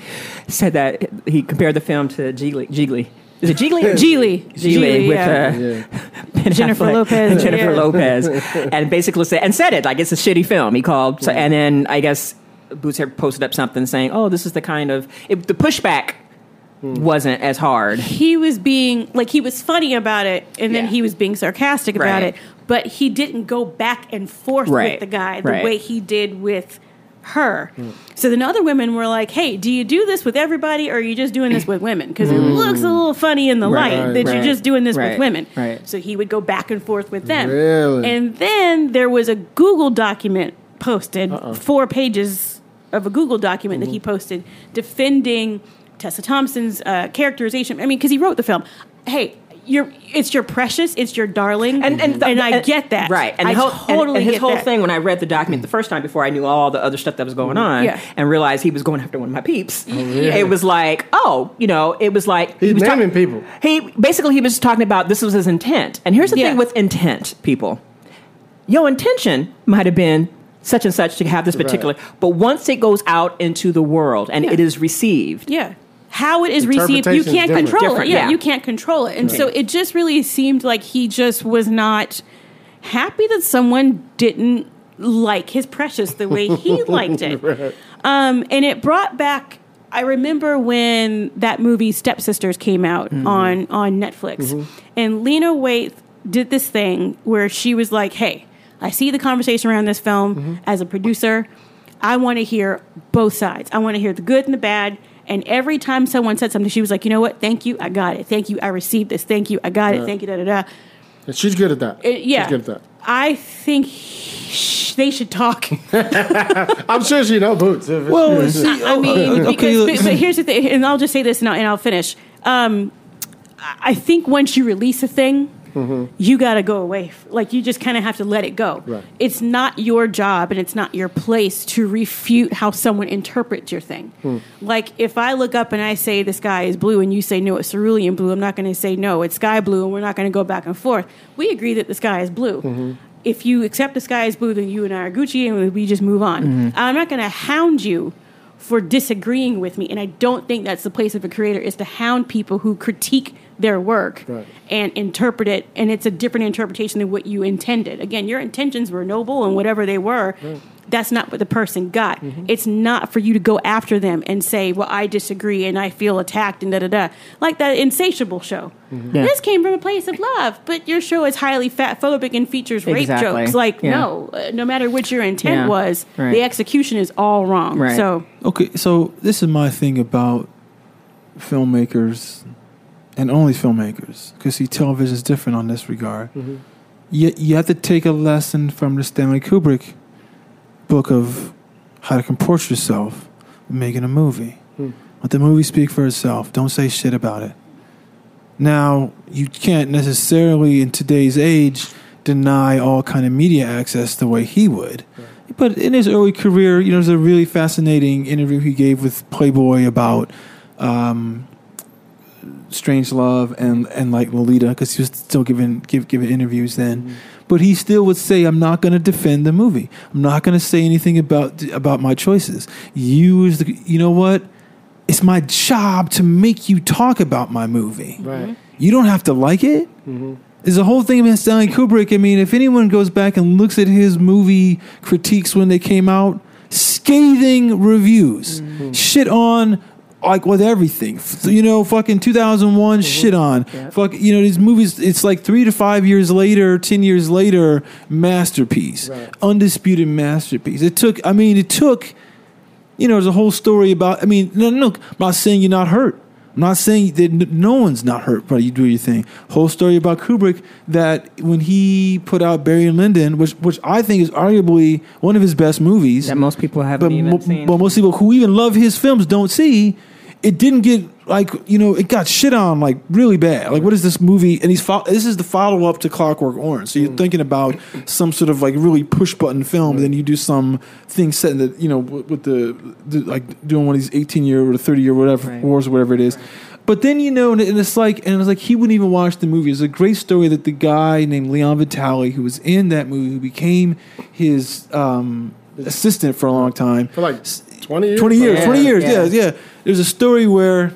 said that he compared the film to Jiggly. Jiggly. Is it Jiggly? Gigli. Gigli with yeah. uh, Ben Jennifer Affleck Lopez, and Jennifer yeah. Lopez, and basically said and said it like it's a shitty film. He called, so, and then I guess Boots had posted up something saying, "Oh, this is the kind of it, the pushback wasn't as hard." he was being like he was funny about it and then Yeah. he was being sarcastic about Right. it but he didn't go back and forth Right. with the guy the Right. way he did with her so then other women were like hey do you do this with everybody or are you just doing this with women because it looks a little funny in the Right, light that right, you're just doing this right, with women right. so he would go back and forth with them Really? and then there was a google document posted four pages of a google document that he posted defending Tessa Thompson's uh, characterization. I mean, because he wrote the film. Hey, you're it's your precious, it's your darling, and and, and I get that, right? And, I whole, totally and, his get whole that. thing when I read the document the first time before I knew all the other stuff that was going on, Yeah. and realized he was going after one of my peeps. Oh, it was like, oh, you know, it was like He's he was talk- naming people. He basically he was talking about this was his intent, and here's the Yeah. thing with intent, people. Your intention might have been such and such to have this particular, but once it goes out into the world and Yeah. it is received, Yeah. How it is received, you can't control Different, it. Yeah, yeah. you can't control it. And so it just really seemed like he just was not happy that someone didn't like his precious the way he liked it. Um, and it brought back I remember when that movie Stepsisters came out on on Netflix, and Lena Waithe did this thing where she was like, "Hey, I see the conversation around this film as a producer. I want to hear both sides. I want to hear the good and the bad." And every time someone said something, she was like, "You know what? Thank you. I got it. Thank you. I received this. Thank you. I got it. Thank you." Da da da. And she's good at that. Uh, yeah, She's good at that. I think sh- they should talk. I'm sure she know boots. Well, it's- see, I mean, because, look- but, but here's the thing, and I'll just say this and I'll, and I'll finish. Um, I I think once you release a thing, Mm-hmm. you got to go away. Like you just kind of have to let it go. Right. It's not your job and it's not your place to refute how someone interprets your thing. Hmm. Like if I look up and I say the sky is blue and you say no, it's cerulean blue, I'm not going to say no, it's sky blue, and we're not going to go back and forth. We agree that the sky is blue. Mm-hmm. If you accept the sky is blue, then you and I are Gucci, and we just move on. Mm-hmm. I'm not going to hound you for disagreeing with me. And I don't think that's the place of a creator is to hound people who critique their work Right. and interpret it and it's a different interpretation than what you intended. Again, your intentions were noble and whatever they were, that's not what the person got. It's not for you to go after them and say, Well, I disagree and I feel attacked and da da da. Like that insatiable show. Yeah. This came from a place of love, but your show is highly fat phobic and features rape Exactly. jokes. Like, Yeah. no, uh, no matter what your intent Yeah. was, Right. the execution is all wrong. Right. So Okay, so this is my thing about filmmakers and only filmmakers, because see, television is different on this regard. You, you have to take a lesson from the Stanley Kubrick book of how to comport yourself making a movie. Let the movie speak for itself. Don't say shit about it. Now, you can't necessarily, in today's age, deny all kind of media access the way he would. But in his early career, you know, there's a really fascinating interview he gave with Playboy about um, Strangelove and and like Lolita, because he was still giving give, giving interviews then. Mm-hmm. But he still would say, "I'm not going to defend the movie. I'm not going to say anything about about my choices. You, is the, you know what? It's my job to make you talk about my movie. Right. Mm-hmm. You don't have to like it. Mm-hmm. There's a whole thing about Stanley Kubrick. I mean, if anyone goes back and looks at his movie critiques when they came out, scathing reviews, shit on like with everything. You know, fucking 2001, mm-hmm. shit on. Fuck, you know, these movies. It's like three to five years later, ten years later, masterpiece, Right. undisputed masterpiece. It took. I mean, it took you know, there's a whole story about. I mean, no, no, I'm not saying you're not hurt. I'm not saying that no one's not hurt, but you do your thing. Whole story about Kubrick that when he put out Barry and Lyndon, which which I think is arguably one of his best movies, that most people haven't but, even mo- seen. but most people who even love his films don't see. It didn't get like you know it got shit on like really bad. Like what is this movie? And he's fo- this is the follow up to Clockwork Orange. So you're thinking about some sort of like really push button film, and then you do some thing set in the you know with with the, the like doing one of these 18 year or 30 year whatever Right. wars or whatever it is. But then you know, and it's like, and it's like he wouldn't even watch the movie. It's a great story that the guy named Leon Vitali, who was in that movie, who became his um, assistant for a long time, For like 20 years? 20 years, Yeah, 20 years, yeah. yeah. yeah, There's a story where,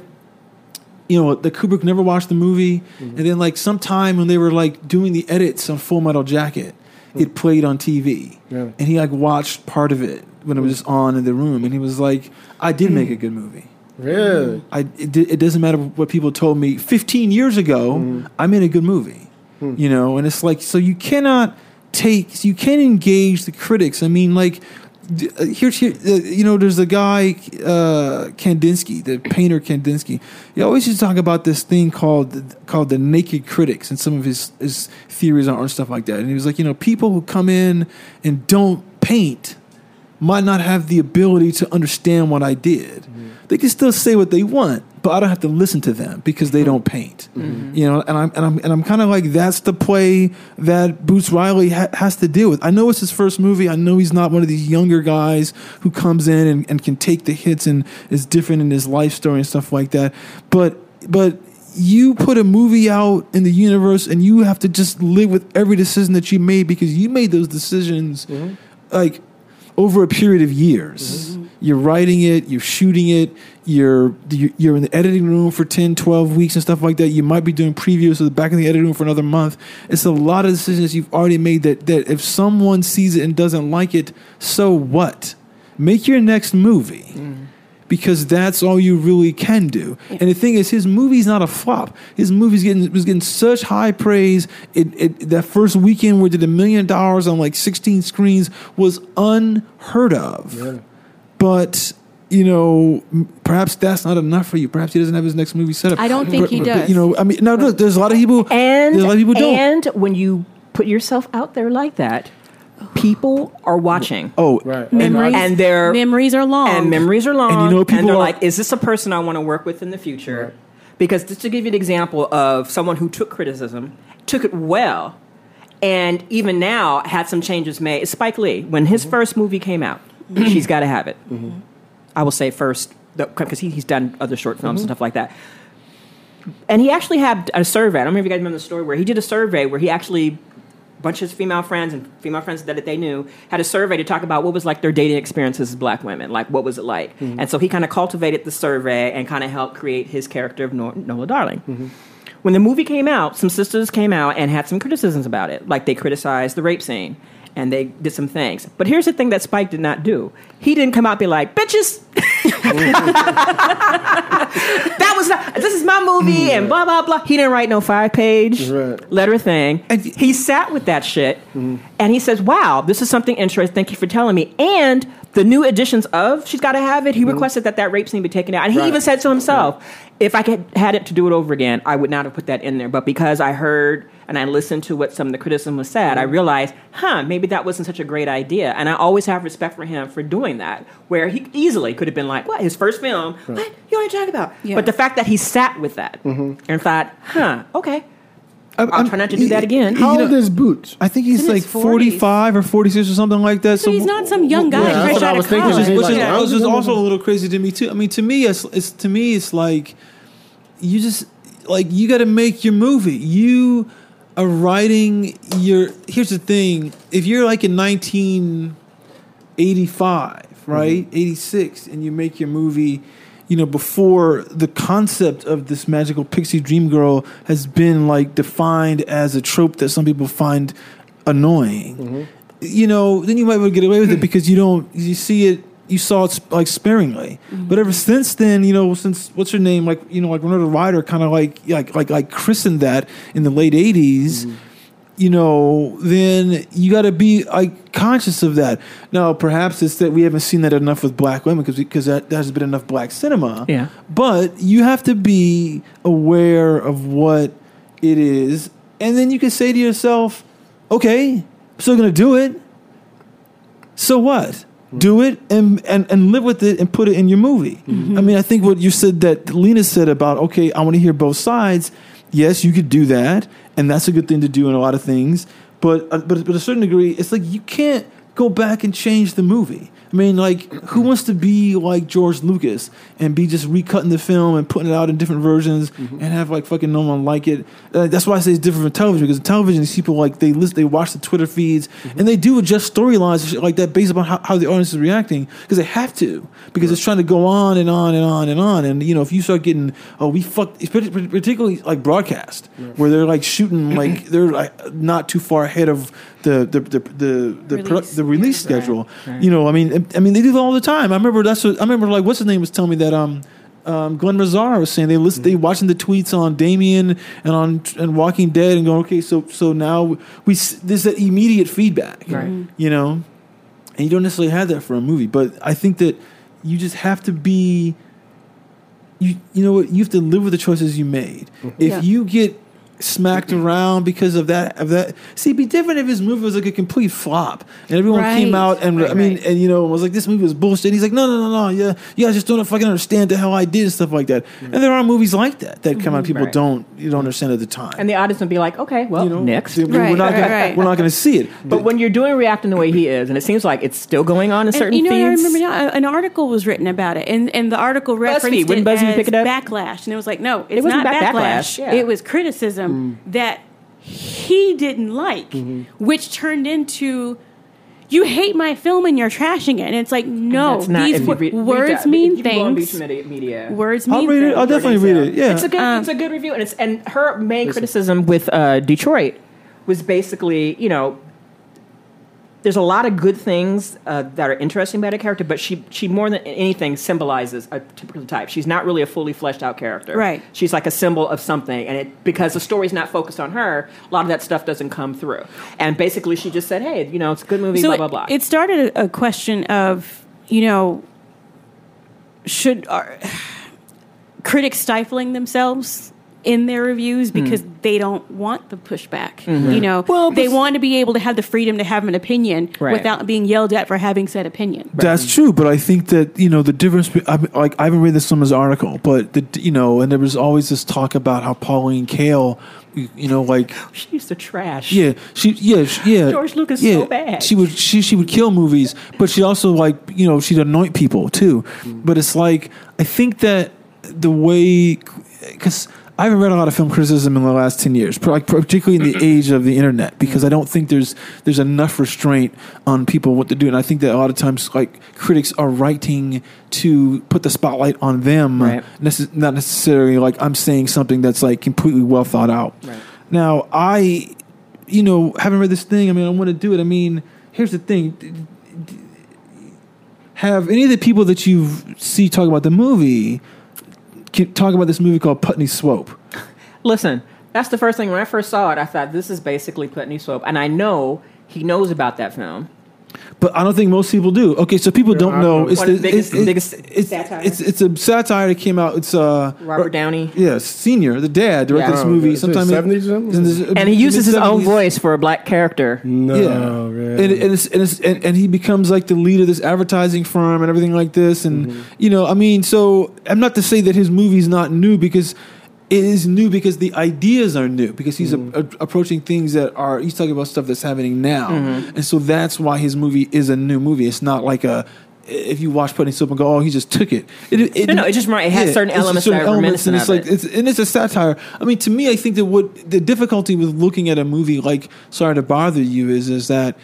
you know, the Kubrick never watched the movie, Mm-hmm. and then like sometime when they were like doing the edits on Full Metal Jacket, it played on TV, Hmm. Yeah. Hmm. and he like watched part of it when it was just on in the room, and he was like, "I did make a good movie." Really? I it, it doesn't matter what people told me 15 years ago. Mm-hmm. I made a good movie, Hmm. you know, and it's like so you cannot take you can't engage the critics. I mean, like d- here's here uh, you know there's a guy uh, Kandinsky, the painter Kandinsky. He always used to talk about this thing called called the naked critics and some of his his theories on art and stuff like that. And he was like, you know, people who come in and don't paint might not have the ability to understand what I did. They can still say what they want, but I don't have to listen to them because they don't paint. Mm-hmm. You know, and I'm and I'm and I'm kind of like that's the play that Boots Riley ha- has to deal with. I know it's his first movie. I know he's not one of these younger guys who comes in and, and can take the hits and is different in his life story and stuff like that. But but you put a movie out in the universe and you have to just live with every decision that you made because you made those decisions mm-hmm. like over a period of years. Mm-hmm. You're writing it, you're shooting it, you're you- you're in the editing room for 10, 12 weeks and stuff like that. You might be doing previews of the back in the editing room for another month. It's a lot of decisions you've already made that that if someone sees it and doesn't like it, so what? Make your next movie. Mm. Because that's all you really can do. And the thing is, his movie's not a flop. His movie's getting was getting such high praise. It, it that first weekend where it did a million dollars on like 16 screens was unheard of. Yeah. But you know, perhaps that's not enough for you. Perhaps he doesn't have his next movie set up. I don't think But- he but- but, does. you know, I mean, no, look, there's a lot of people, And there's a lot of people don't. and when you put yourself out there like that, people are watching. oh, Right. Memories, And they're- memories are long. and memories are long. And you know, people they're are- like, "Is this a person I want to work with in the future?" Because just to give you an example of someone who took criticism, took it well, and even now had some changes made. Spike Lee, when his mm-hmm. first movie came out, mm-hmm. she's got to have it. Mm-hmm. I will say first because he, he's done other short films and mm-hmm. stuff like that. And he actually had a survey. I don't remember if you guys remember the story where he did a survey where he actually a bunch of his female friends and female friends that they knew had a survey to talk about what was like their dating experiences as black women, like what was it like. Mm-hmm. And so he kind of cultivated the survey and kind of helped create his character of Nor- Nola Darling. Mm-hmm. When the movie came out, some sisters came out and had some criticisms about it. Like they criticized the rape scene and they did some things. But here's the thing that Spike did not do. He didn't come out and be like, bitches, that was not, this is my movie mm. and blah, blah, blah. He didn't write no five page Right. letter thing. And- he sat with that shit mm-hmm. and he says, wow, this is something interesting. Thank you for telling me. And the new editions of She's Gotta Have It, he mm-hmm. requested that that rape scene be taken out. And he Right. even said to himself, if I could had it to do it over again, I would not have put that in there. But because I heard and I listened to what some of the criticism was said, I mm-hmm. realized, huh, maybe that wasn't such a great idea. And I always have respect for him for doing that, where he easily could have been like, what, his first film? What? You want to talk about? Yeah. But the fact that he sat with that mm-hmm. and thought, huh, okay, I'm, I'll try not to do that again. How old is Boots? I think he's like 45 or 46 or something like that. so he's not some young guy Yeah, that's fresh what I out was of thinking. college. He's which is, Yeah. which is also a little crazy to me too. I mean, to me, it's, it's to me, it's like you just like you got to make your movie. You are writing your. Here's the thing: if you're like in 1985, mm-hmm. right, 86, and you make your movie. You know, before the concept of this magical pixie dream girl has been like defined as a trope that some people find annoying mm-hmm. you know, then you might be able to get away with it because you don't, you see it, you saw it like sparingly. Mm-hmm. But ever since then, you know, since what's her name, like you know, like Renata Ryder, kind of like like like like christened that in the late '80s. Mm-hmm. You know, then you got to be like conscious of that. Now, perhaps it's that we haven't seen that enough with black women because because that, that has been enough black cinema. Yeah. But you have to be aware of what it is, and then you can say to yourself, "Okay, I'm still going to do it. So what? Do it and, and, and live with it and put it in your movie. I mean, I think what you said that Lena said about, okay, I want to hear both sides. Yes, you could do that, and that's a good thing to do in a lot of things. But uh, but but to a certain degree, it's like you can't go back and change the movie. I mean, like, who wants to be like George Lucas and be just recutting the film and putting it out in different versions Mm-hmm. and have like fucking no one like it? Uh, that's why I say it's different from television because in television, these people like they list, they watch the Twitter feeds Mm-hmm. and they do adjust storylines like that based upon how, how the audience is reacting because they have to because it's trying to go on and on and on and on. And you know, if you start getting oh we fucked, particularly like broadcast where they're like shooting like they're like not too far ahead of the the the the the, pro- Release. the release schedule. You know, I mean, I mean, they do that all the time. I remember that's what I remember. Like, what's his name was telling me that um. Um, Glen Mazzara was saying they listen, they watching the tweets on Damien and on and Walking Dead and going okay so so now we there's that immediate feedback Right. you know and you don't necessarily have that for a movie but I think that you just have to be you you know what you have to live with the choices you made if Yeah. you get smacked around because of that of that see it'd be different if his movie was like a complete flop and everyone came out and Right, I mean right. and you know was like this movie was bullshit he's like no no no no yeah you guys just don't fucking understand the hell I did and stuff like that and there are movies like that that come out mm-hmm. people Right. don't you don't understand at the time And the audience would be like, okay, well, you know next. we- we're Right, not gonna, right. we're not going to see it But when you're doing reacting the way he is, and it seems like it's still going on in certain you know, what I remember now an article was written about it, and and the article referenced BuzzFeed, wouldn't it as pick it up? backlash, and it was like, no, it's wasn't not back- backlash. backlash, yeah. It was criticism that he didn't like, which turned into. You hate my film and you're trashing it, and it's like no. These if you wo- read- read words that- mean if you go on things. Bitch Media- Media. Words mean I'll read it. I'll definitely read it yeah It's a good. Um, it's a good review, and it's and her main criticism with uh, Detroit was basically, you know, there's a lot of good things uh, that are interesting about a character, but she she more than anything symbolizes a typical type. She's not really a fully fleshed out character. Right. She's like a symbol of something, and it because the story's not focused on her, a lot of that stuff doesn't come through. And basically, she just said, "Hey, you know, it's a good movie." so blah blah blah. It started a, a question of, you know, should are critics stifling themselves in their reviews Hmm. because they don't want the pushback. Mm-hmm. You know, Well, they want to be able to have the freedom to have an opinion Right. without being yelled at for having said opinion. That's true, but I think that you know the difference. be- I, like I haven't read this someone's article, but the you know, and there was always this talk about how Pauline Kael, you, you know, like she used to trash. yeah, she yeah she, yeah George Lucas yeah, so bad. She would she she would kill movies, but she also like you know she'd anoint people too. But it's like I think that the way because. I haven't read a lot of film criticism in the last ten years, like particularly in the mm-hmm. age of the internet, because I mm-hmm. don't think there's there's enough restraint on people what to do, and I think that a lot of times like critics are writing to put the spotlight on them, Right. necess- not necessarily like I'm saying something that's like completely well thought out. Right. Now I, you know, haven't read this thing. I mean, I want to do it. I mean, here's the thing. Have any of the people that you see talk about the movie can talk about this movie called Putney Swope? Listen, that's the first thing when I first saw it. I thought this is basically Putney Swope, and I know he knows about that film. But I don't think most people do. Okay, so people don't know. It's One of the biggest- it's, biggest it's, satire. it's it's a satire that came out. It's uh Robert Downey. Yeah, senior, the dad directed Yeah. this movie. is it Sometime in- 70s or something? in the- And he uses his own mid-seventies. voice for a black character. No, yeah, man. and, and, it's, and, it's, and, and he becomes like the lead of this advertising firm and everything like this, and Mm-hmm. you know, I mean, so I'm not to say that his movie's not new because it is new because the ideas are new because he's Mm-hmm. a, a- approaching things that are he's talking about stuff that's happening now, Mm-hmm. and so that's why his movie is a new movie. It's not like a if you watch Putney Swope and go, oh, he just took it. it, it No, no, it just it has certain it's just elements that are and it's like it. it's and it's a satire. I mean, to me, I think that what the difficulty with looking at a movie like Sorry to Bother You is is that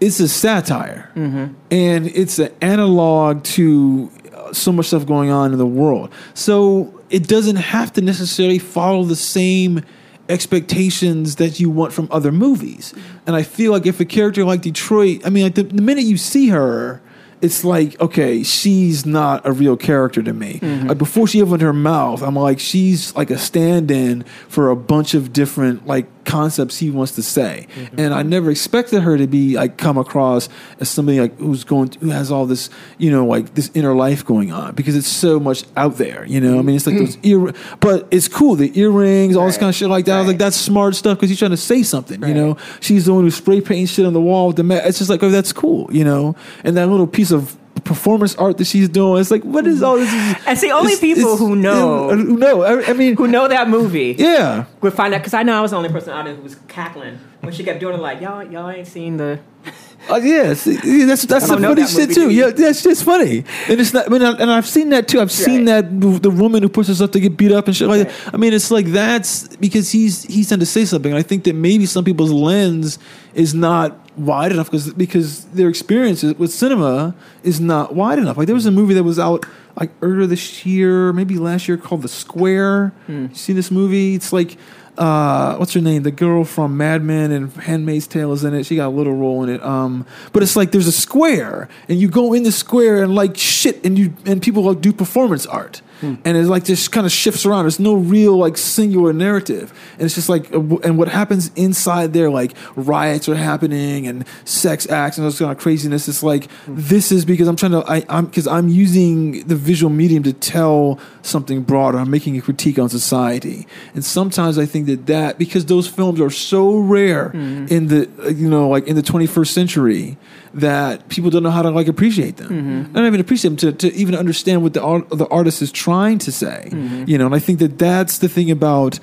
it's a satire Mm-hmm. and it's an analog to so much stuff going on in the world. So it doesn't have to necessarily follow the same expectations that you want from other movies. Mm-hmm. And I feel like if a character like Detroit, I mean, like the, the minute you see her, it's like okay, she's not a real character to me. Mm-hmm. Like before she opened her mouth, I'm like she's like a stand-in for a bunch of different like concepts he wants to say, mm-hmm. and I never expected her to be like come across as somebody like who's going who has all this you know like this inner life going on because it's so much out there. You know, I mean, it's like those mm-hmm. ear, but it's cool the earrings, all this kind of shit like that. I was like, that's smart stuff because he's trying to say something. You know, she's the one who spray painting shit on the wall with the mat. It's just like, oh, that's cool. You know, and that little piece of performance art that she's doing. It's like, what is all this? And see, only people who know- uh, who know. I, I mean, Who know that movie? yeah. Would find out because I know I was the only person out there who was cackling when she kept doing it. Like y'all, y'all ain't seen the. Uh, yeah, see, yeah, that's that's some funny that shit too. you? Yeah, that's just funny, and it's not. I mean, I- and I've seen that too. I've seen Right. that the woman who pushes up to get beat up and shit like that. I mean, it's like that's because he's he's trying to say something. And I think that maybe some people's lens is not wide enough because because their experience with cinema is not wide enough. Like there was a movie that was out like earlier this year, maybe last year, called The Square. Hmm. You seen this movie? It's like uh, what's her name? The girl from Mad Men and Handmaid's Tale is in it. She got a little role in it. Um, but it's like there's a square, and you go in the square and like shit, and you and people like do performance art, and it's like just kind of shifts around. There's no real like singular narrative, and it's just like, uh, and what happens inside there, like riots are happening and sex acts and all this kind of craziness. It's like this is because I'm trying to, I, I'm because I'm using the visual medium to tell something broader. I'm making a critique on society, and sometimes I think that that because those films are so rare in the uh, you know like in the 21st century that people don't know how to like appreciate them. Not even appreciate them to, to even understand what the art, the artist is trying to say. You know, and I think that that's the thing about.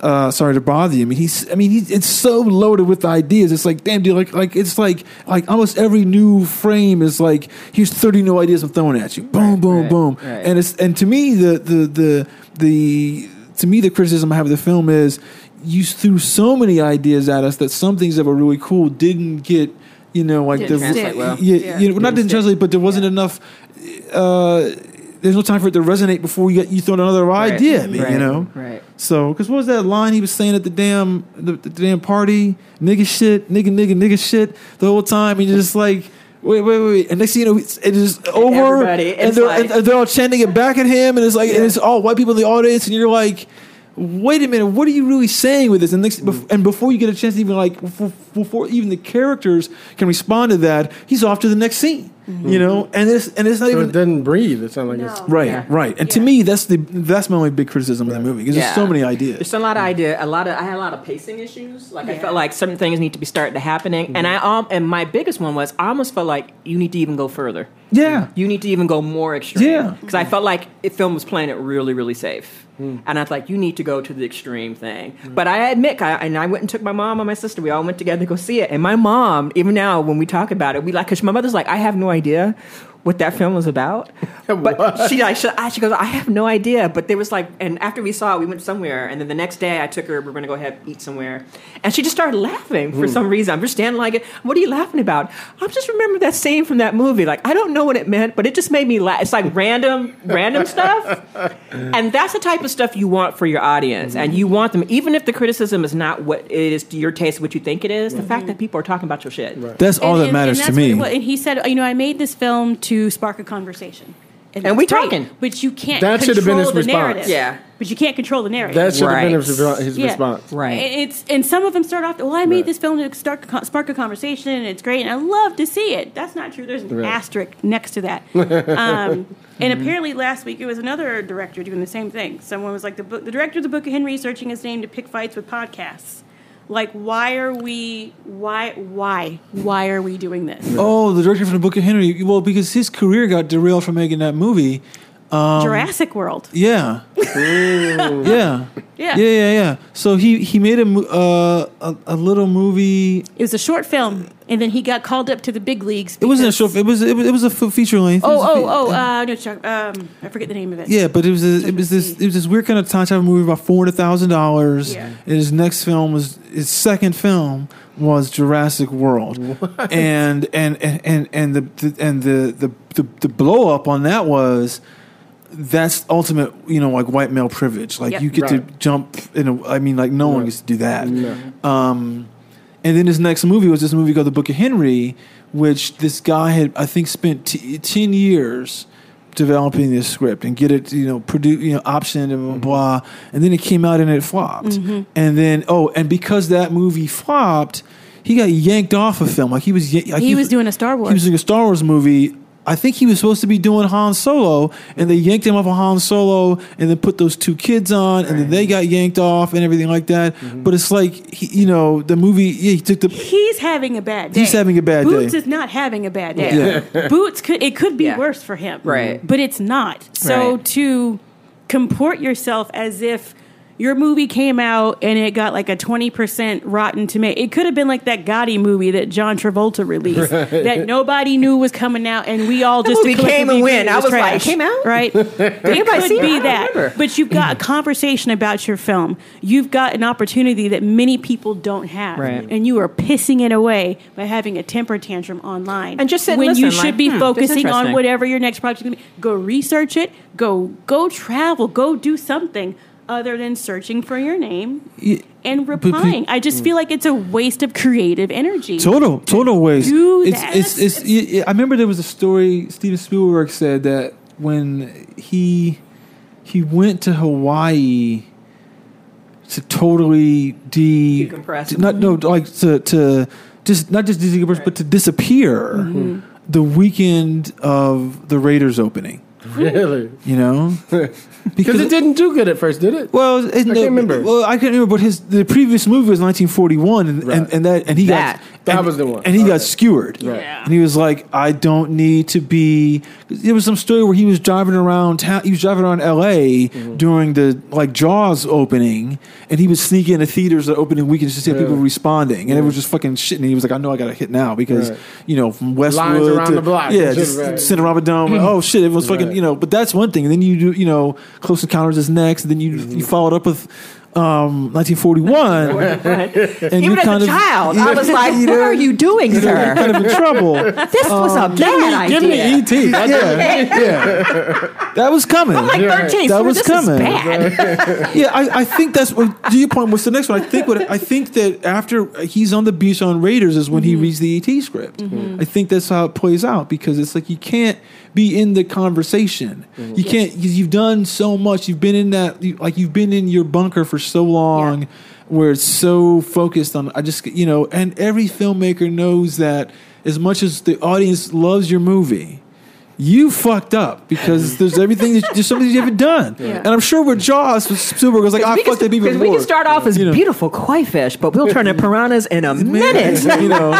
Uh, sorry to bother you. I mean, he's. I mean, he's. It's so loaded with ideas. It's like, damn, dude. Like, like it's like, like almost every new frame is like, here's thirty new ideas I'm throwing at you. Boom, boom, right, boom. right. And it's and to me the the the the to me the criticism I have of the film is you threw so many ideas at us that some things that were really cool didn't get you know like Didn't the translate well. yeah, Yeah. you know, not didn't translate but there wasn't enough uh there's no time for it to resonate before you get you throw another Right. idea at me, you know. Right. So, because what was that line he was saying at the damn the, the damn party? Nigga shit, nigga, nigga, nigga shit the whole time. And you're just like, wait, wait, wait, wait. And next thing you know, it's, it is over. Everybody, and they're, like- and they're all chanting it back at him. And it's like, and it's all white people in the audience. And you're like, wait a minute, what are you really saying with this? And bef- and before you get a chance to even like, before even the characters can respond to that, he's off to the next scene. Mm-hmm. You know, and it's and it's not So even it doesn't breathe. It sounds like it's Right, Yeah. right. And to me, that's the that's my only big criticism of the movie because there's so many ideas. There's a lot of idea, a lot of. I had a lot of pacing issues. Like I felt like certain things need to be started to happening, and mm-hmm. I um, and my biggest one was I almost felt like you need to even go further. yeah, You need to even go more extreme. Yeah. because I felt like it film was playing it really, really safe, mm. and I was like, you need to go to the extreme thing. Mm. But I admit, I, and I went and took my mom and my sister. We all went together to go see it, and my mom, even now when we talk about it, we like because my mother's like, I have no idea what that film was about. But she like she, she goes, I have no idea. But there was like, and after we saw it, we went somewhere, and then the next day I took her. We are gonna go ahead eat somewhere, and she just started laughing for hmm. some reason. I'm just standing like, what are you laughing about? I'm just remember that scene from that movie. Like I don't know what it meant, but it just made me laugh. It's like random, random stuff, and that's the type of stuff you want for your audience, and hmm. you want them, even if the criticism is not what it is to your taste, what you think it is. The fact that people are talking about your shit. that's all that matters to that's me. what and he said, you know, I made this film to spark a conversation. And that's we great, talking. But you can't That should have been control his the response. narrative. Yeah. But you can't control the narrative. that should have been Right. his, his Yeah. response. Right. And It's and some of them start off. Well, I made Right. this film to start, spark a conversation, and it's great, and I love to see it. That's not true. There's an Right. asterisk next to that. Um, and apparently, last week it was another director doing the same thing. Someone was like, the book, the director of the Book of Henry searching his name to pick fights with podcasts. Like, why are we? Why? Why? Why are we doing this? Oh, the director from the Book of Henry. Well, because his career got derailed from making that movie. Jurassic World. Yeah, yeah, Yeah. yeah, yeah, yeah. So he he made a uh, a, a little movie. It was a short film, and then he got called up to the big leagues. It wasn't a short. It was it was, it was a f- feature length. It was a Oh, fe- oh, oh! Uh, no, Chuck. Um, I forget the name of it. Yeah, but it was a, it was this it was this weird kind of time travel movie about four hundred thousand dollars. Yeah. And his next film was his second film was Jurassic World, and and and and and the, the and the the the, the blow up on that was that's ultimate you know like white male privilege like Yep. you get to jump in a i mean like no one Right. gets to do that No. um, and then his next movie was this movie called The Book of Henry, which this guy had, I think, spent t- ten years developing this script and get it, you know, produce, you know, optioned and blah, blah. And then it came out and it flopped. And then, oh, and because that movie flopped, he got yanked off of film. Like he was, like He was doing a Star Wars. He was doing a Star Wars movie. I think he was supposed to be doing Han Solo, and they yanked him off of Han Solo, and then put those two kids on, and then they got yanked off, and everything like that. Mm-hmm. But it's like, he, you know, the movie. Yeah, he took the. He's having a bad day. He's having a bad Boots day. is not having a bad day. Boots could it could be Yeah. worse for him. Right. But it's not. So Right. to comport yourself as if your movie came out and it got like a 20% rotten tomato it could have been like that gotti movie that john travolta released that nobody knew was coming out and we all just movie came collectively and agreed went. it I was like, trash, it came out? right? It could see be that remember. but you've got a conversation about your film. You've got an opportunity that many people don't have Right. and you are pissing it away by having a temper tantrum online And just sit and when you should like, be hmm, focusing on whatever your next project is going to be. Go research it. Go go travel. Go do something other than searching for your name Yeah, and but- but- replying i just feel like it's a waste of creative energy Total, total waste. do it's, that. it's, it's, It's- I remember there was a story Steven Spielberg said that when he he went to Hawaii to totally de Decompress. to- not no like to to just not just decompress but to disappear Mm-hmm. the weekend of the Raiders opening. Really? You know, Because it didn't do good at first, did it? Well, it, I can't remember. Well, I can't remember, but his the previous movie was 1941, and, Right. and, and that and he That. got That and- was the one. and he got skewered. Right. Yeah. And he was like, I don't need to be. There was some story where he was driving around town. He was driving around L.A. Mm-hmm. during the like Jaws opening, and he was sneaking into theaters the opening weekend just to see how people Really? responding, and it was just fucking shit. And he was like, I know I got to hit now because Right. you know from Westwood around to the block. yeah, Shit, just right. Cinerama Dome. oh shit, it was fucking Right. You know. But that's one thing. And then you do you know Close Encounters is next, and then you Mm-hmm. you followed up with. Um, 1941, and Even you as kind a of- child, I was like, you "What are you doing, you're sir? kind of in trouble. This was a bad idea. Give idea." me ET. That's yeah, yeah. That was coming. I'm like thirteen. That so was this coming. Is bad. yeah, I, I think that's what. To your point, what's the next one? I think what I think that after he's on the beach on Raiders is when he reads the ET script. I think that's how it plays out because it's like you can't be in the conversation. Mm-hmm. You can't because you've done so much. You've been in that like you've been in your bunker for so long. Where it's so focused on, I just you know, and every filmmaker knows that as much as the audience loves your movie, you fucked up because there's everything that, there's something you haven't done. And I'm sure with Jaws, Spielberg was like, I fucked up even Because we can start off as You know. beautiful koi fish, but we'll turn to piranhas in a minute. you know,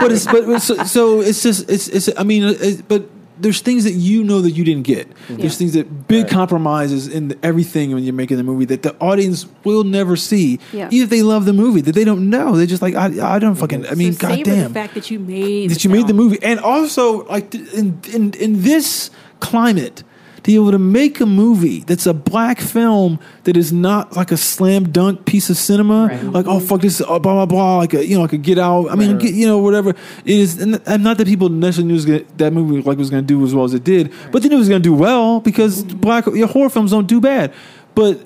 but it's but so, so it's just it's it's I mean, it, but there's things that you know that you didn't get. Mm-hmm. There's things that big compromises in the, everything when you're making the movie that the audience will never see, Yeah. even if they love the movie that they don't know. They're just like I I don't fucking I mean, so goddamn the fact that you made that you made the movie, and also like in in in this climate, to be able to make a movie that's a black film that is not like a slam dunk piece of cinema, like oh fuck this, uh, blah blah blah, like a you know like a Get Out. I mean, get, you know whatever it is, and, and not that people necessarily knew was gonna, that movie like was going to do as well as it did, but they knew it was going to do well because black your horror films don't do bad, but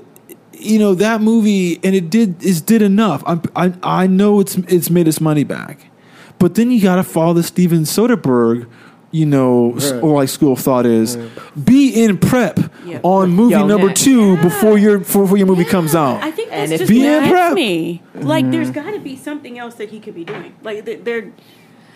you know that movie and it did is did enough. I'm, I I know it's it's made its money back, but then you got to follow the Steven Soderbergh, you know, s- Right. or like school of thought is be in prep Yeah. on movie Yo, number yeah. two before your before your movie comes out. I think And that's if- just Be in prep. blasphemy. Like, mm-hmm. there's got to be something else that he could be doing. Like, there,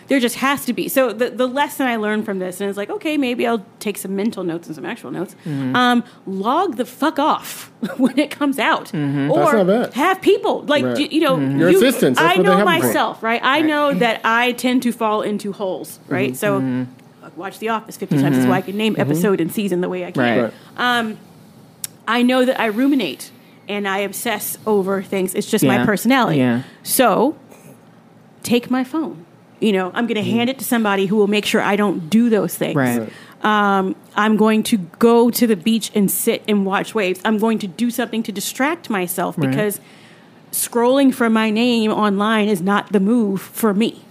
there just has to be. So the the lesson I learned from this, and it's like, okay, maybe I'll take some mental notes and some actual notes. Mm-hmm. Um, log the fuck off when it comes out, mm-hmm. or That's not bad. have people like Right. you, you know Your you- assistants, I know have them for. myself, right? I know that I tend to fall into holes, right? So. Like, Watch The Office 50 times so I mm-hmm. can name mm-hmm. episode and season the way I can. Right. Right. I know that I ruminate and I obsess over things. It's just Yeah. my personality. Yeah. So take my phone. You know, I'm going to hand it to somebody who will make sure I don't do those things. Right. Um, I'm going to go to the beach and sit and watch waves. I'm going to do something to distract myself Right. because scrolling for my name online is not the move for me.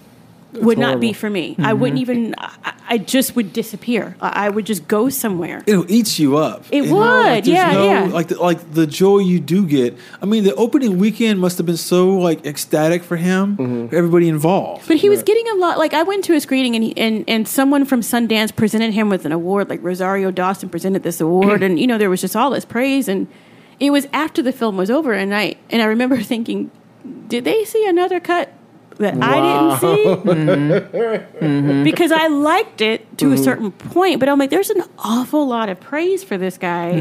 Would not be for me. I wouldn't even. I, I just would disappear. I, I would just go somewhere. It eats you up. It You know, like, would, yeah, no- yeah. Like the, like the joy you do get. I mean, the opening weekend must have been so like ecstatic for him, Mm-hmm. for everybody involved. But he was getting a lot. Like I went to a screening, and he, and and someone from Sundance presented him with an award. Like Rosario Dawson presented this award, and you know there was just all this praise. And it was after the film was over, and I and I remember thinking, did they see another cut that I didn't see? Mm-hmm. Mm-hmm. Because I liked it to a mm-hmm. certain point, but I'm like, there's an awful lot of praise for this guy.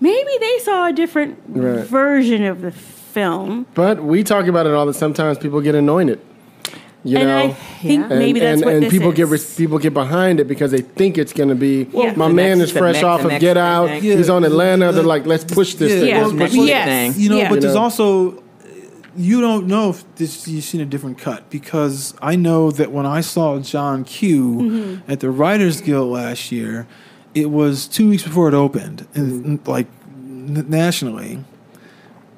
Maybe they saw a different Right. version of the film. But we talk about it all that sometimes people get anointed. You and know, I think Yeah. maybe that's and, what and this people is. get res- people get behind it because they think it's going to be. Yeah. My man next- is fresh next- off of next Get big Out. thing. He's on Atlanta. They're like, let's push this. Yeah, thing. Yeah. well, Next but- big Yes. thing. You know, Yeah. but You there's also you don't know if this you've seen a different cut because I know that when I saw John Q Mm-hmm. at the Writers Guild last year, it was two weeks before it opened, and like n- nationally.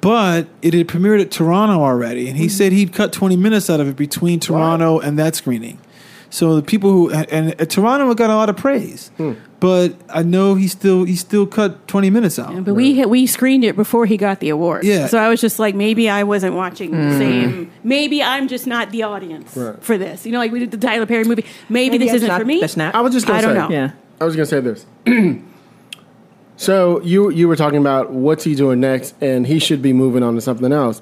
But it had premiered at Toronto already, and he Mm-hmm. said he'd cut 20 minutes out of it between Toronto and that screening. So the people who and, and uh, Toronto got a lot of praise, but I know he still he still cut 20 minutes out. But we we screened it before he got the award. Yeah. So I was just like, maybe I wasn't watching the same. Maybe I'm just not the audience Right. for this. You know, like we did the Tyler Perry movie. Maybe, Maybe this isn't not- for me. that's not- I was just going I to say. don't know. Yeah. I was going to say this. so you you were talking about what's he doing next, and he should be moving on to something else.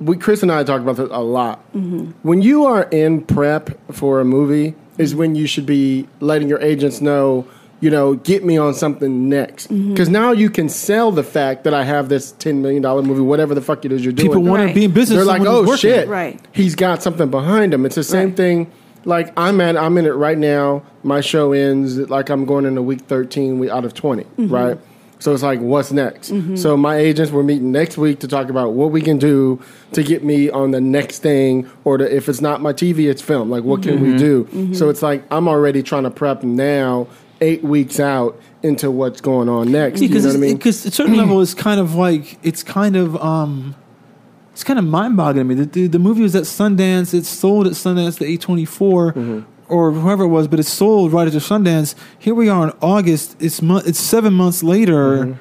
We Chris and I talk about this a lot. When you are in prep for a movie, is when you should be letting your agents know. You know, get me on something next because now you can sell the fact that I have this ten million dollar movie, whatever the fuck it is you're doing. People want Right. to be in business. They're like, oh shit, Right. He's got something behind him. It's the same Right. thing. Like I'm at, I'm in it right now. My show ends like I'm going into week 13 we- out of 20, Mm-hmm. right? So it's like, what's next? So my agents we're meeting next week to talk about what we can do to get me on the next thing, or to, if it's not my TV, it's film. Like, what can Mm-hmm. we do? So it's like I'm already trying to prep now, eight weeks out into what's going on next. because you know what I mean? because a certain level is kind of like it's kind of um it's kind of mind-boggling to me. The, the, the movie was at Sundance. It sold at Sundance the A24 Mm-hmm. Or whoever it was, but it's sold right after Sundance. Here we are in August. It's mo- it's seven months later. Mm-hmm.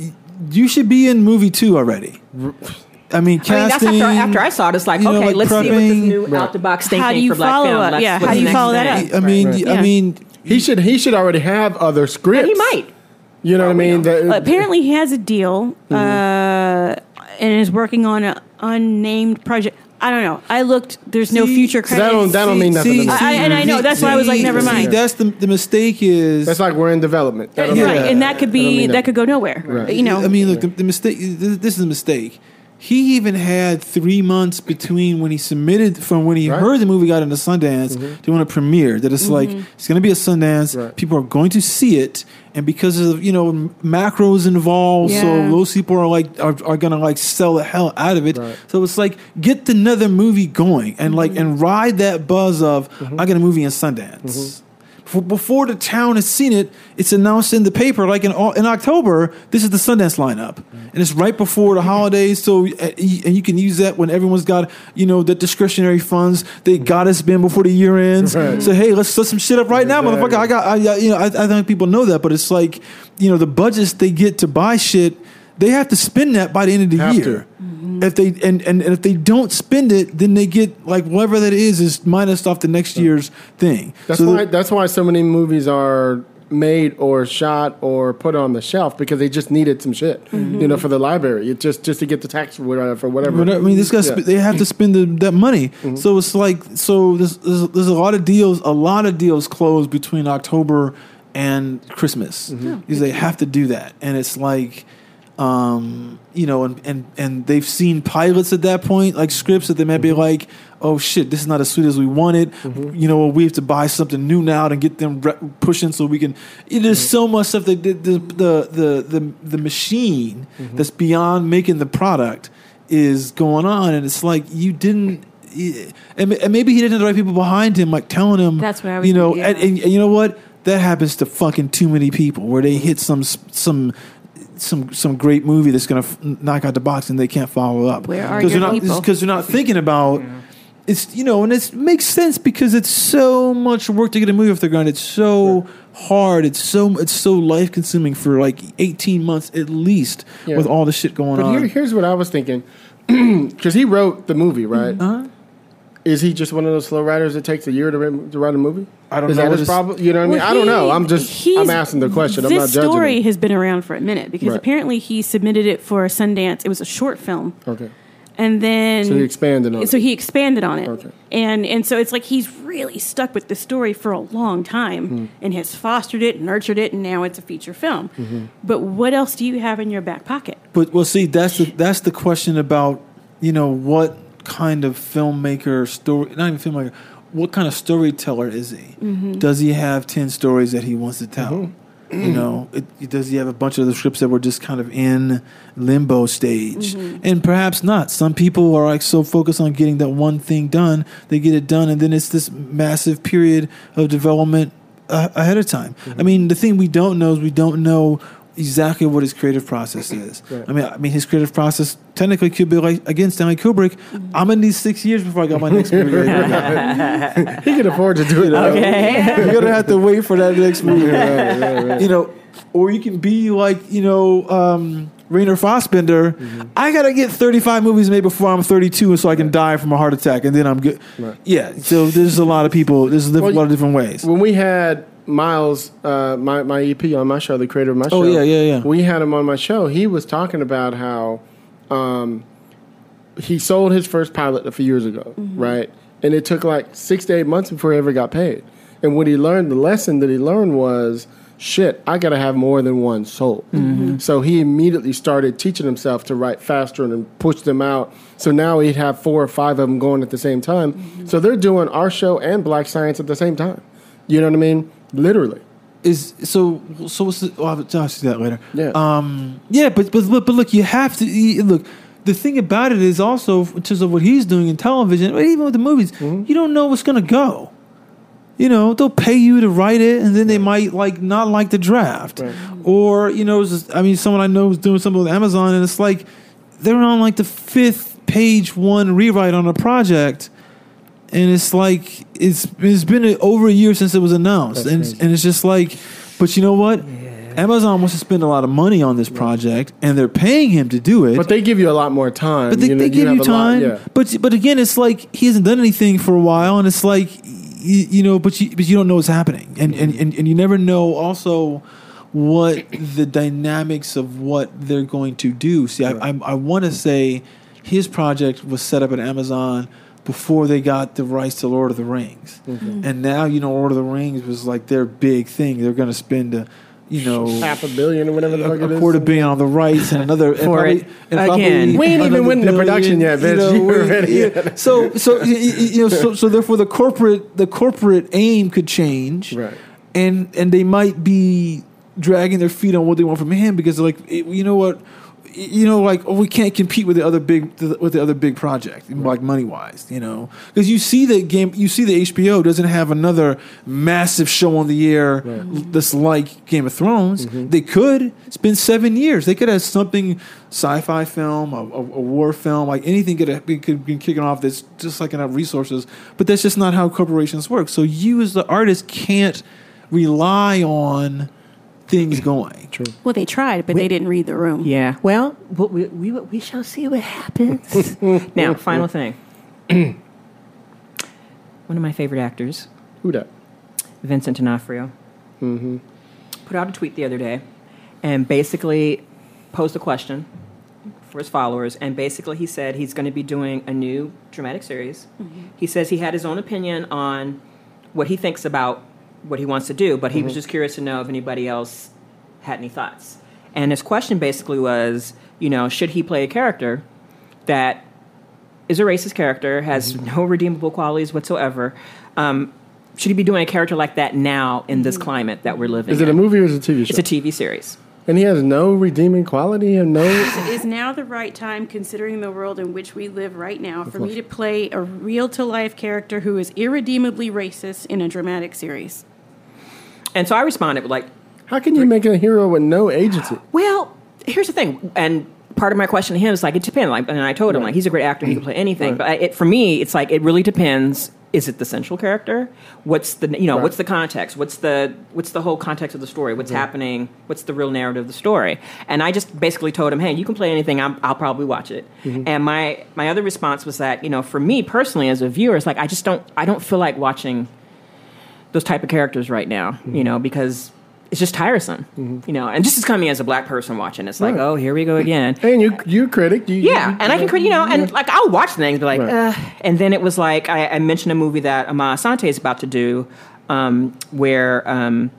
Y- You should be in movie two already. I mean, I mean, that's after, after I saw it. It's like, you know, okay, like let's see what this new Right. out the box thing How do you for black follow film. up? Let's- Yeah, how do you follow that thing? up? I mean, Right. I mean, he should he should already have other scripts. But he might. You know what I mean? The- Apparently, he has a deal Mm-hmm. uh, and is working on an unnamed project. I don't know. I looked. There's no See, future so that don't- that don't mean nothing to me. I- and I know, that's why I was like, never see, mind. that's the the mistake is that's like we're in development. That don't right, mean- and that could don't be mean that could go nowhere. Right. You know, I mean, look, the, the mistake. This is a mistake. He even had three months between when he submitted from when he Right. Mm-hmm. heard the movie got into Sundance to when it premiered. That it's like it's going to be a Sundance. Right. People are going to see it, and because of you know macros involved, so those people are like are, are going to like sell the hell out of it. Right. So it's like get another movie going and like and ride that buzz of Mm-hmm. I got a movie in Sundance. Before- Before the town has seen it, it's announced in the paper. Like in in October, this is the Sundance lineup, and it's right before the holidays. So uh, and you can use that when everyone's got you know the discretionary funds they got to spend before the year ends. Right. So hey, let's set some shit up right now, motherfucker. I got I, I- you know I, I think people know that, but it's like you know the budgets they get to buy shit, they have to spend that by the end of the Have to. If they and, and, and if they don't spend it, then they get like whatever that is is minus off the next year's thing. That's So why. that's why so many movies are made or shot or put on the shelf because they just needed some shit, you mm-hmm. know, for the library. It just just to get the tax for whatever. For whatever. But I mean, this guys Yeah. they have to spend the, that money. Mm-hmm. So it's like so there's, there's there's a lot of deals, a lot of deals closed between October and Christmas mm-hmm. because they have to do that, and it's like. Um, you know, and, and and they've seen pilots at that point, like scripts that they might be mm-hmm. like, "Oh shit, this is not as sweet as we wanted." Mm-hmm. You know, we have to buy something new now to get them re- pushing so we can. There's mm-hmm. so much stuff that the the the the, the, machine that's beyond making the product is going on, and it's like you didn't. And and maybe he didn't have the right people behind him, like telling him. That's what I was You know, and, and you know what? That happens to fucking too many people, where they hit some some some some great movie that's gonna f- knock out the box and they can't follow up. Where are Because your they're not people? because they're not thinking about. It's you know, and it makes sense because it's so much work to get a movie off the ground. It's so hard. It's so it's so life consuming for like eighteen months at least Yeah. with all the shit going But on. here, here's what I was thinking, because he wrote the movie, right? Uh-huh. Is he just one of those slow riders that takes a year to, write- to write a movie? I don't Is know that his his- problem? You know what I mean? Well, I don't know. I'm just he's- I'm asking the question. I'm This not judging. story him. has been around for a minute because Right. apparently he submitted it for a Sundance. It was a short film, Okay, and then so he expanded on so it. he expanded on it. Okay. And and so it's like he's really stuck with the story for a long time Hmm. and has fostered it, nurtured it, and now it's a feature film. Mm-hmm. But what else do you have in your back pocket? But well, see, that's the that's the question about you know what kind of filmmaker story not even filmmaker what kind of storyteller is he? Mm-hmm. does he have 10 stories that he wants to tell? You know it, does he have a bunch of the scripts that were just kind of in limbo stage? Mm-hmm. and perhaps not. Some people are like so focused on getting that one thing done they get it done and then it's this massive period of development uh, ahead of time. I mean the thing we don't know is we don't know exactly what his creative process is. I mean, I mean, his creative process technically could be like again Stanley Kubrick. I'm gonna need six years before I got my next movie. You're He can afford to do it. Okay. You're gonna have to wait for that next movie. You know, or you can be like you know. Um, Rainer Fassbinder, I gotta get 35 movies made before I'm 32, and so I can die from a heart attack, and then I'm good. Right. Yeah, so there's a lot of people. There's a Well, lot of different ways. When we had Miles, uh, my my EP on my show, the creator of my show. Oh, yeah, yeah, yeah. We had him on my show. He was talking about how um, he sold his first pilot a few years ago, right? And it took like six to eight months before he ever got paid. And what he learned, the lesson that he learned was, shit, I got to have more than one sold. So he immediately started teaching himself to write faster and push them out. So now he'd have four or five of them going at the same time. So they're doing our show and Black Science at the same time. You know what I mean? Literally. is so so what's the, oh, I'll, I'll see that later. Yeah. Um. Yeah, but but but, but look, you have to you- look. The thing about it is also in terms of what he's doing in television, or even with the movies, you don't know what's gonna go. You know, they'll pay you to write it, and then they might like not like the draft, or you know, just, I mean, someone I know is doing something with Amazon, and it's like they're on like the fifth page one rewrite on a project, and it's like it's it's been over a year since it was announced, That's and crazy. and it's just like, but you know what? Amazon wants to spend a lot of money on this project, and they're paying him to do it. But they give you a lot more time. But they, know, they give have you a lot- time. yeah. But but again, it's like he hasn't done anything for a while, and it's like you, you know, but you but you don't know what's happening, and and, and and you never know also what the dynamics of what they're going to do. See, I I, I want to say his project was set up at Amazon before they got the rights to Lord of the Rings, mm-hmm. and now you know Lord of the Rings was like their big thing. They're going to spend a you know half a billion or whatever the fuck it a is. quarter billion on the rights and another and For probably- it. and Again. probably We ain't even winning went into billion, production yet, bitch. You we- already- yeah. So so y- y- you know so so therefore the corporate the corporate aim could change, Right. And and they might be dragging their feet on what they want from him because they're like you know what. You know, like oh, we can't compete with the other big with the other big project, like money wise. You know, because you see the game, you see the HBO doesn't have another massive show on the air that's like Game of Thrones. Mm-hmm. They could spend seven years. They could have something sci-fi film, a, a, a war film, like anything could have be, could be kicking off that's just like enough resources. But that's just not how corporations work. So you as the artist can't rely on things going. True. Well, they tried, but they didn't read the room. Yeah. Well, we, we, we shall see what happens. now, final thing. One of my favorite actors, Who that? Vincent D'Onofrio, mm-hmm. put out a tweet the other day and basically posed a question for his followers. And basically, he said he's going to be doing a new dramatic series. Mm-hmm. He says he had his own opinion on what he thinks about what he wants to do, but he was mm-hmm. just curious to know if anybody else had any thoughts. And his question basically was, you know, should he play a character that is a racist character, has mm-hmm. no redeemable qualities whatsoever? Um, should he be doing a character like that now in this mm-hmm. climate that we're living Is it in? a movie or is it a TV show? It's a TV series. and he has no redeeming quality and no. Is now the right time, considering the world in which we live right now, for me to play a real to life character who is irredeemably racist in a dramatic series? And so I responded with like, How can you make a hero with no agency? well, here's the thing. And part of my question to him is like, it depends. Like, and I told him, like, he's a great actor. He can play anything. But I, it, for me, it's like, it really depends. Is it the central character? What's the, you know, Right. what's the context? What's the, what's the whole context of the story? What's happening? What's the real narrative of the story? And I just basically told him, hey, you can play anything. I'm, I'll probably watch it. Mm-hmm. And my, my other response was that, you know, for me personally as a viewer, it's like, I just don't, I don't feel like watching those type of characters right now, you know, because it's just tiresome, you know. And this is coming as a black person watching. It's like, Right. oh, here we go again. And you, you critic. You, Yeah, you- and I can, crit- you know, and like I'll watch things, but like, Right. uh, and then it was like I, I mentioned a movie that Amma Asante is about to do, um, where um,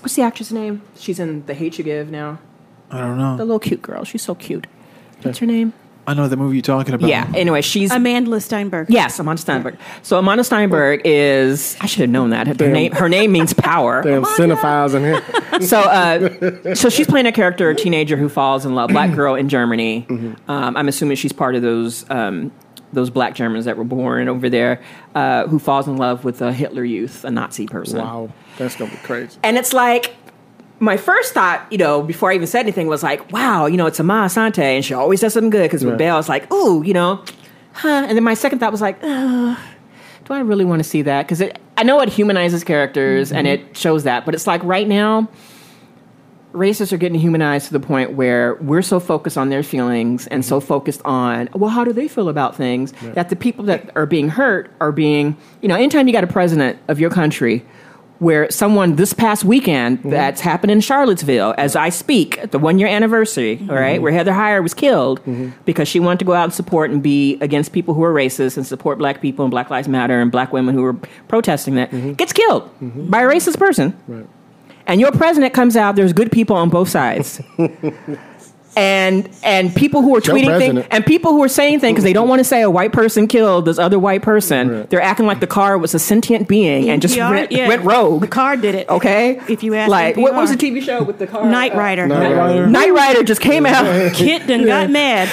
what's the actress name? She's in The Hate You Give now. I don't know. The little cute girl. She's so cute. What's her name? I know the movie you're talking about. Yeah. Anyway, she's Amandla Stenberg. yes, Amandla Stenberg. So Amandla Stenberg is I should have known that. Her Damn. name her name means power. Damn cinephiles in here. so uh, so she's playing a character, a teenager who falls in love, black girl in Germany. Um, I'm assuming she's part of those um, those black Germans that were born over there, uh, who falls in love with a Hitler Youth, a Nazi person. Wow, that's gonna be crazy. And it's like my first thought, you know, before I even said anything, was like, wow, you know, it's Amma Asante, and she always does something good. Because Right. Belle, it's like, ooh, you know, huh. And then my second thought was like, Ugh, do I really want to see that? Because I know it humanizes characters and mm-hmm. it shows that, but it's like right now, racists are getting humanized to the point where we're so focused on their feelings and so mm-hmm. focused on, well, how do they feel about things that the people that are being hurt are being, you know, anytime you got a president of your country where someone this past weekend mm-hmm. that's happened in Charlottesville as I speak, the one year anniversary, all right, mm-hmm. where Heather Heyer was killed mm-hmm. because she wanted to go out and support and be against people who are racist and support black people and Black Lives Matter and black women who were protesting that, gets killed by a racist person. Right. and your president comes out there's good people on both sides and and people who are Your tweeting things and people who are saying things because they don't want to say a white person killed this other white person Right. they're acting like the car was a sentient being and just NPR? went, Yeah. went rogue The car did it. okay If you ask like what, what was the tv show with the car Knight Rider. Knight Rider. Knight Rider just came out KITT done got mad.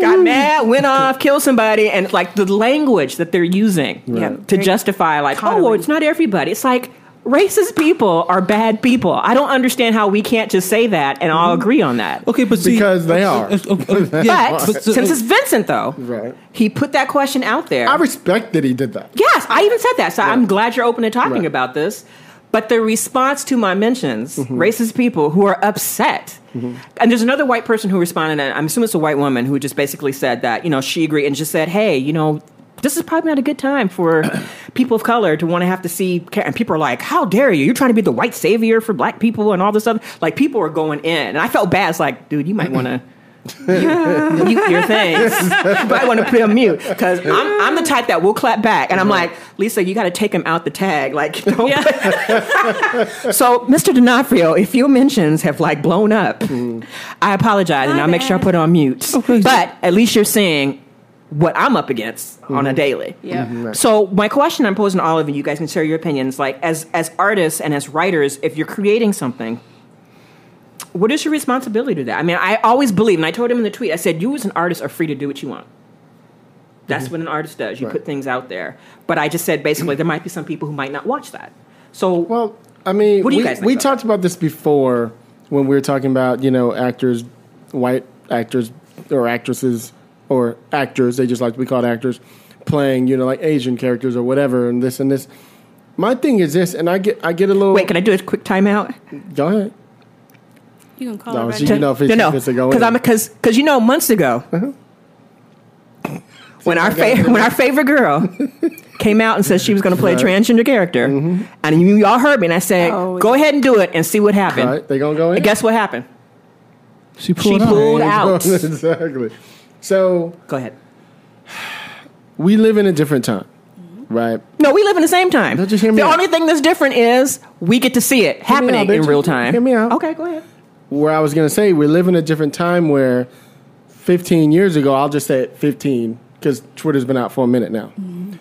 got mad, went off, killed somebody, and like the language that they're using Yeah. to Very justify, like, oh, well, it's not everybody. It's like racist people are bad people. I don't understand how we can't just say that and all agree on that. Okay, but see, Because they are. uh, uh, uh, yeah, But but so- since it's Vincent, though, Right. he put that question out there. I respect that he did that. Yes, I even said that. So I'm glad you're open to talking Right. about this. But the response to my mentions, Mm-hmm. racist people who are upset. And there's another white person who responded, and I'm assuming it's a white woman who just basically said that, you know, she agreed and just said, hey, you know, this is probably not a good time for people of color to want to have to see. And people are like, how dare you? You're trying to be the white savior for black people and all this other. Like, people are going in. And I felt bad. It's like, dude, you might want to mute your things. you might want to put on mute because I'm, I'm the type that will clap back, and I'm like, Lisa, you got to take him out the tag. Like, don't so, Mr. D'Onofrio, if your mentions have like blown up, mm. I apologize, and I'll make sure I put on mute. Okay. But at least you're seeing what I'm up against on a mm-hmm. daily. Yeah. Mm-hmm. So my question I'm posing to all of you, you guys can share your opinions. Like as as artists and as writers, if you're creating something, what is your responsibility to that? I mean, I always believe, and I told him in the tweet, I said, you as an artist are free to do what you want. That's mm-hmm. what an artist does. You Right. put things out there. But I just said basically there might be some people who might not watch that. So Well, I mean, What do you we, guys we about talked about this before when we were talking about you know actors, white actors or actresses or actors. They just like to be called actors, playing you know like Asian characters or whatever, and this and this. My thing is this, and I get I get a little. wait, can I do a quick timeout? Go ahead. You can call No, her so right you know if it's, no, if it's a go because. I'm because because you know months ago uh-huh. when our fa- when our favorite girl came out and said she was going to play a transgender character, mm-hmm. and you all heard me, and I said, Oh, "Go ahead and do it and see what happened." Right, they gonna go in. And guess what happened? she pulled She out. pulled out. exactly. So Go ahead. we live in a different time, right? No, we live in the same time. No, just hear me the out. only thing that's different is we get to see it me happening out, in real time. Hear me out. Okay, go ahead. where I was going to say we live in a different time where 15 years ago, I'll just say it 15 because Twitter's been out for a minute now. Mm-hmm.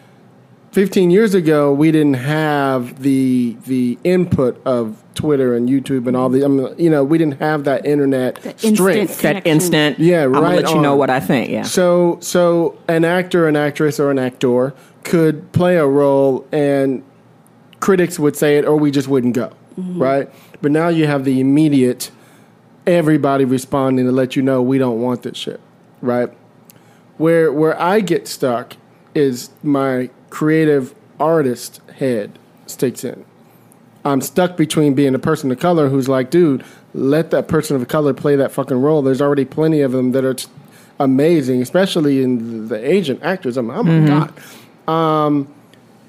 15 years ago, we didn't have the the input of Twitter and YouTube and all the, I mean, you know, we didn't have that internet The instant strength. That instant. Yeah, I'm gonna right let you know what I think. Yeah. So, so an actor, an actress, or an actor could play a role, and critics would say it, or we just wouldn't go, mm-hmm. right? But now you have the immediate, everybody responding to let you know we don't want this shit, right? Where where I get stuck is my creative artist head sticks in. I'm stuck between being a person of color who's like, dude, let that person of color play that fucking role. There's already plenty of them that are t- amazing, especially in the Asian actors. I'm, oh my god. Um,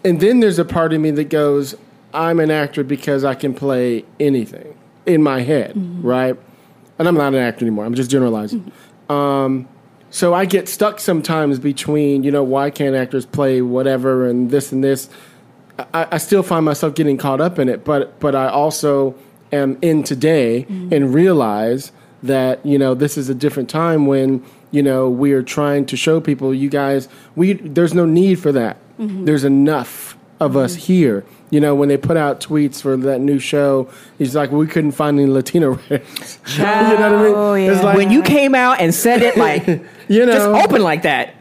and then there's a part of me that goes, I'm an actor because I can play anything in my head, right? And I'm not an actor anymore. I'm just generalizing. Um, so I get stuck sometimes between, you know, why can't actors play whatever and this and this. I, I still find myself getting caught up in it, but but I also am in today mm-hmm. and realize that you know this is a different time when you know, we are trying to show people, you guys, we there's no need for that. Mm-hmm. There's enough of us mm-hmm. here. You know, when they put out tweets for that new show, he's like, we couldn't find any Latino writers. you know what I mean? Oh, yeah. It's like, when you came out and said it like you know, just open like that.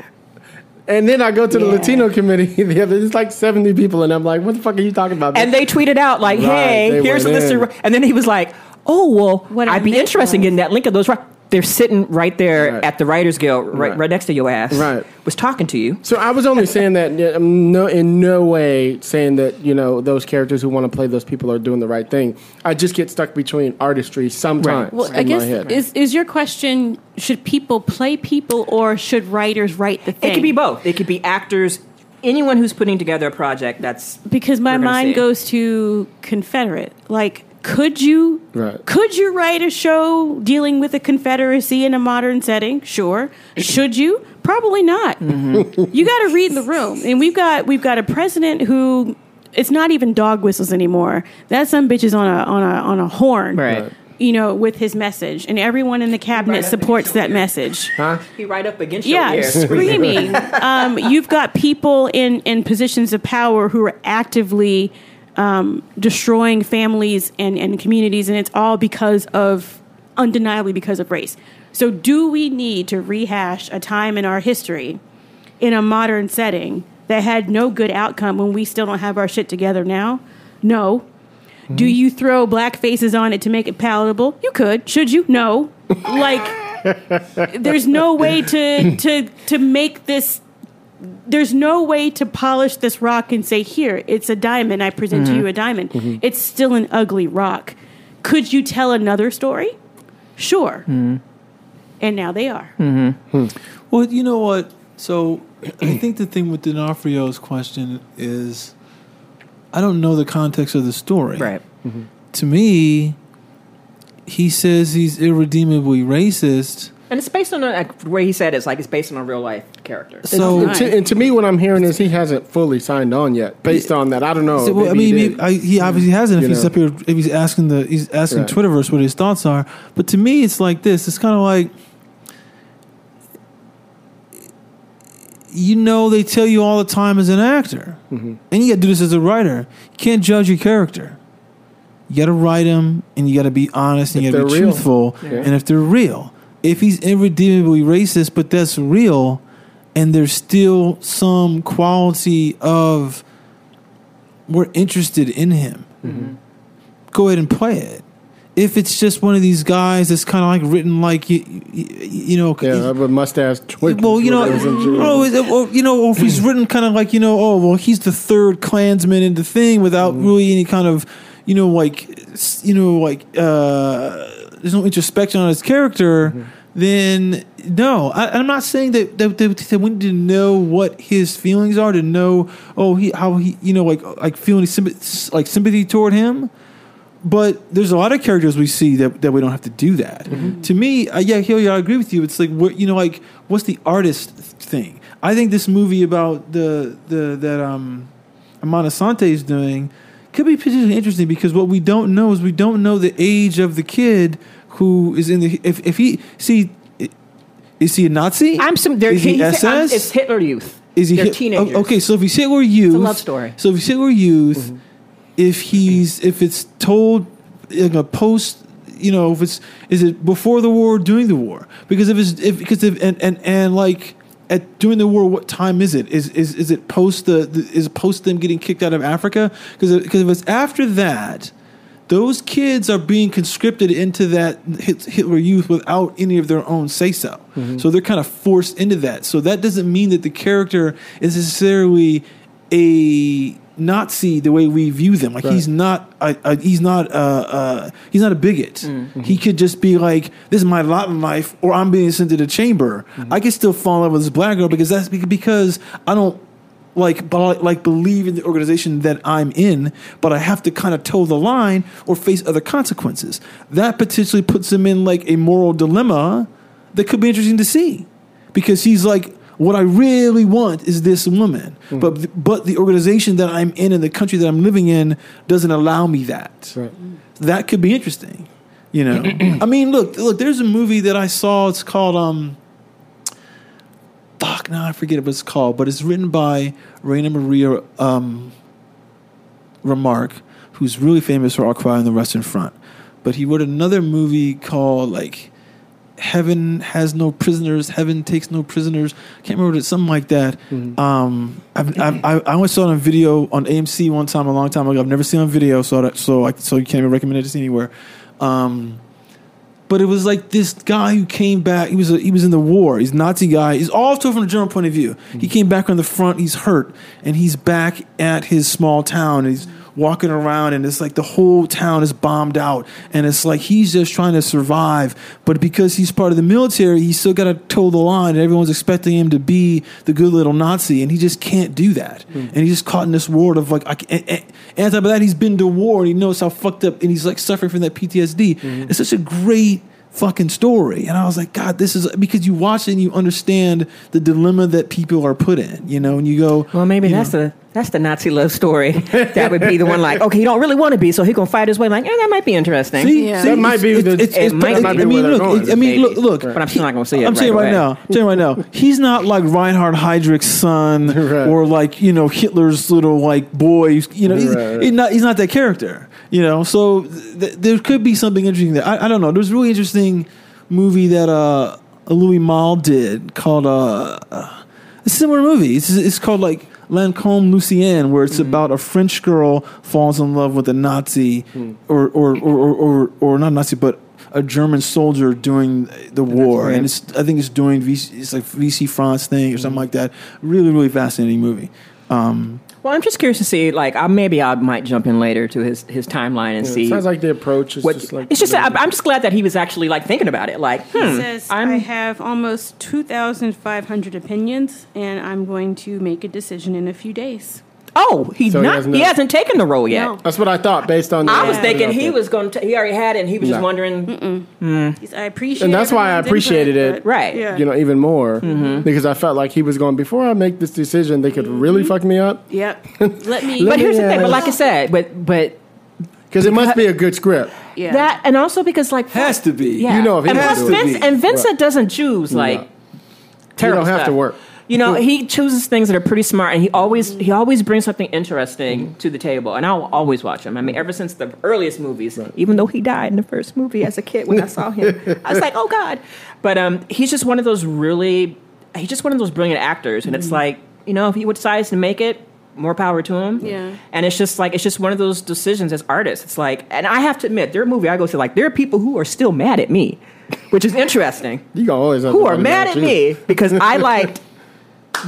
and then I go to the Yeah. Latino committee. The other, it's like seventy people, and I'm like, what the fuck are you talking about? And they tweeted out like, Right, "Hey, here's a went list of," and then he was like, "Oh well, What I I'd be interested in getting that link of those." Right, they're sitting right there Right. at the Writers Guild, right, Right. right next to your ass. Right. was talking to you. So I was only saying that no in no way saying that you know those characters who want to play those people are doing the right thing. I just get stuck between artistry sometimes. Well, in I guess my head. is is your question: Should people play people, or should writers write the thing? It could be both. It could be actors. Anyone who's putting together a project that's because my mind see. goes to Confederate. Like, could you Right. could you write a show dealing with the Confederacy in a modern setting? Sure. Should you? Probably not. Mm-hmm. You got to read the room, and we've got we've got a president who it's not even dog whistles anymore. That some bitch is on a on a on a horn, Right. Right. You know, with his message, and everyone in the cabinet supports that message. huh? he right up against Yeah, your ear. screaming. um, you've got people in, in positions of power who are actively um, destroying families and, and communities, and it's all because of, undeniably, because of race. So, do we need to rehash a time in our history in a modern setting that had no good outcome when we still don't have our shit together now? No. Do you throw black faces on it to make it palatable? You could. Should you? No. Like, there's no way to to to make this there's no way to polish this rock and say here it's a diamond. I present to mm-hmm. you a diamond. Mm-hmm. It's still an ugly rock. Could you tell another story? Sure. Mm-hmm. And now they are. Hmm. Well, you know what? So I think the thing with D'Onofrio's question is, I don't know the context of the story. right. To me, he says he's irredeemably racist. And it's based on a, like, the way he said it's like it's based on a real life character. So and, to, and to me, what I'm hearing is he hasn't fully signed on yet. Based on that, I don't know. So, well, I mean, he. I, he obviously hasn't. If You he's know. up here, if he's asking the, he's asking Right. Twitterverse what his thoughts are. But to me, it's like this. It's kind of like, you know, they tell you all the time as an actor, Mm-hmm. and you got to do this as a writer. You can't judge your character. You got to write them, and you got to be honest, and If you got to be real. truthful. Yeah. And if they're real, if he's irredeemably racist, but that's real, and there's still some quality of we're interested in him. Mm-hmm. Go ahead and play it. If it's just one of these guys that's kind of like written like you, you, you know, yeah, with mustache. Twig, well, you know, twiggles and shit. oh, you know, or if he's written kind of like you know, oh, well, he's the third Klansman in the thing without Mm-hmm. really any kind of, you know, like, you know, like, uh, there's no introspection on his character. Mm-hmm. Then no, I, I'm not saying that that, that that we need to know what his feelings are to know, oh, he how he, you know, like like feeling sympathy, like sympathy toward him but there's a lot of characters we see that, that we don't have to do that. To me, uh, yeah, Hilly, I agree with you. It's like what you know, like what's the artist thing? I think this movie about the the that um Amma Asante is doing could be particularly interesting because what we don't know is we don't know the age of the kid who is in the if if he see is he a Nazi? I'm some. They're, is he he's- I'm- SS? It's Hitler Youth. Is he They're Hit- oh, teenagers. Okay, so if he's Hitler Youth, It's a love story. So if he's Hitler Youth, mm-hmm. if he's if it's told in a post, you know, if it's is it before the war, or during the war? Because if it's if because if and and and like at during the war, what time is it? Is is is it post the, the is post them getting kicked out of Africa? Because because if it's after that. Those kids are being conscripted into that Hitler Youth without any of their own say so. Mm-hmm. So they're kind of forced into that. So that doesn't mean that the character is necessarily a Nazi the way we view them. Like he's not a, a, he's not a, uh he's not a bigot. Mm. Mm-hmm. He could just be like, "This is my lot in life," or "I'm being sent to the chamber." Mm-hmm. I can still fall in love with this black girl because that's because I don't like like believe in the organization that I'm in, but I have to kind of toe the line or face other consequences. That potentially puts him in like a moral dilemma that could be interesting to see because he's like what I really want is this woman, but but the organization that I'm in and the country that I'm living in doesn't allow me that. Right. That could be interesting. You know, I mean, look, look. There's a movie that I saw. It's called um, fuck, now I forget what it's called, but it's written by Rainer Maria um, Remarque, who's really famous for All Quiet on the Western Front. But he wrote another movie called like Heaven has no prisoners, Heaven takes no prisoners. I can't remember what it's something like that. Um, I've, I've, I I only saw it on video on AMC one time a long time ago. I've never seen it on video, so that, so I, so you can't even recommend it to see anywhere. Um, but it was like this guy who came back. He was a, he was in the war. He's a Nazi guy. He's all told from a German point of view. He mm-hmm. came back on the front. He's hurt, and he's back at his small town. And he's walking around, and it's like the whole town is bombed out, and it's like he's just trying to survive. But because he's part of the military, he's still got to toe the line, and everyone's expecting him to be the good little Nazi, and he just can't do that. Hmm. And he's just caught in this world of like, I, and, and, and on top of that, he's been to war, and he knows how fucked up, and he's like suffering from that PTSD. Hmm. It's such a great fucking story. And I was like, God, this is because you watch it and you understand the dilemma that people are put in, you know, and you go, Well, maybe that's know, the that's the Nazi love story. that would be the one like, okay, he don't really want to be, so he gonna fight his way. Like, eh, that might be interesting. See, Yeah. see, That might be it's- the- it's- it's- it might I be mean, where they're look, going. I mean, look, look. But I'm still not gonna see it I'm saying right right away. now. I'm saying right now. He's not like Reinhard Heydrich's son, Right. or like you know Hitler's little like boy. You know, he's, Right, right. he's not. He's not that character. You know, so th- there could be something interesting there. I, I don't know. There's a really interesting movie that uh Louis Malle did called uh, uh a similar movie. It's, it's called like Lacombe Lucien, where Mm-hmm. it's about a French girl falls in love with a Nazi, Hmm. or, or, or, or, or, or not Nazi, but a German soldier during the war. And it's, I think it's doing Vichy, it's like Vichy France thing or something like that. Really, really fascinating movie. Um, Well, I'm just curious to see. Like, I, maybe I might jump in later to his his timeline and see. It sounds like the approach is what, just like it's just I'm, I'm just glad that he was actually like thinking about it. Like, He hmm, says, I'm I have almost 2,500 opinions, and I'm going to make a decision in a few days. Oh he's So he not doesn't he hasn't taken the role yet. No. That's what I thought based on. I was thinking he was going to. He already had it. and He was just No. wondering. He's- I appreciate And that's why I everyone's appreciated input, it. but- Right. Yeah. you know, even more Mm-hmm. because I felt like he was going before I make this decision. They could really Mm-hmm. fuck me up Yep. Let me. But here's the thing. But like I said, but but because it must be a good script. yeah. that and also because like has to be. Yeah. You know if he and has plus to Vince, be. and Vincent doesn't choose like You terrible don't have to work. You know, he chooses things that are pretty smart, and he always he always brings something interesting to the table. And I'll always watch him. I mean, ever since the earliest movies, even though he died in the first movie as a kid when I saw him, I was like, oh god. But um, he's just one of those really, he's just one of those brilliant actors, and it's like you know, if he decides to make it. More power to him. Yeah. And it's just like it's just one of those decisions as artists. It's like, and I have to admit, there are movie I go to like there are people who are still mad at me, which is interesting You always who are mad at you. me because I liked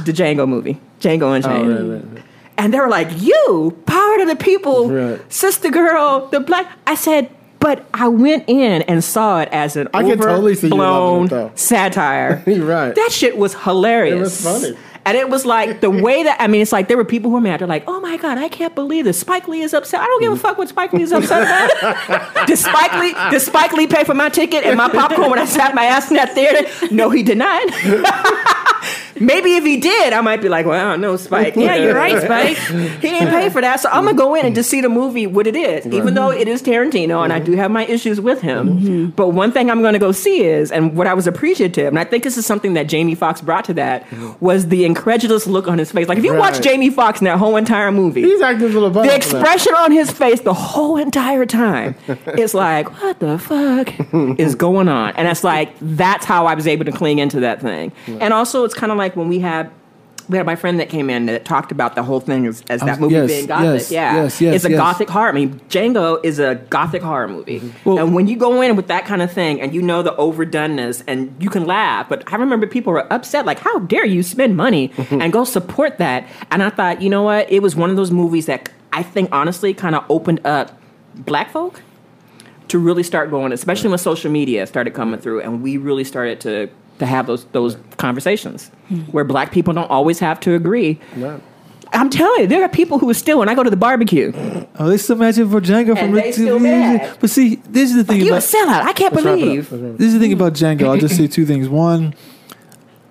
the Django movie, Django Oh, Unchained. right, right, right. And they were like, You, power to the people, sister girl, the black. I said, but I went in and saw it as an I can totally see you loving it, overblown satire. You're right. That shit was hilarious. It was funny. And it was like the way that I mean, it's like there were people who were mad. They're like, "Oh my god, I can't believe this. Spike Lee is upset. I don't give a fuck what Spike Lee is upset about. did Spike Lee? Did Spike Lee pay for my ticket and my popcorn when I sat my ass in that theater? No, he did not. Maybe if he did, I might be like, "Well, I don't know, Spike. Yeah, you're right, Spike. He didn't pay for that, so I'm gonna go in and just see the movie what it is, even though it is Tarantino, and I do have my issues with him. Mm-hmm. But one thing I'm gonna go see is, and what I was appreciative, and I think this is something that Jamie Foxx brought to that, was the incredulous look on his face. Like if you watch Jamie Foxx in that whole entire movie, He's acting a little the expression on his face the whole entire time is like, what the fuck is going on? And it's like, that's how I was able to cling into that thing. And also, it's kind of like when we had. We had my friend that came in that talked about the whole thing as, as that was- movie yes, being gothic. yes, yeah, yes, yes, it's a yes. gothic horror. I mean, Django is a gothic horror movie. Mm-hmm. Well- and when you go in with that kind of thing, and you know the overdoneness, and you can laugh, but I remember people were upset, like, "How dare you spend money Mm-hmm. and go support that?" And I thought, you know what? It was one of those movies that I think honestly kind of opened up black folk to really start going, especially when social media started coming through, and we really started to to have those those conversations hmm. where black people don't always have to agree. Right. I'm telling you, there are people who are still when I go to the barbecue. Oh, they still matching for Django from And they still TV. mad. But see, this is the thing oh, You a about sellout. I can't Let's wrap it up. believe. Let's wrap it up. this is the thing about Django. I'll just say two things. One,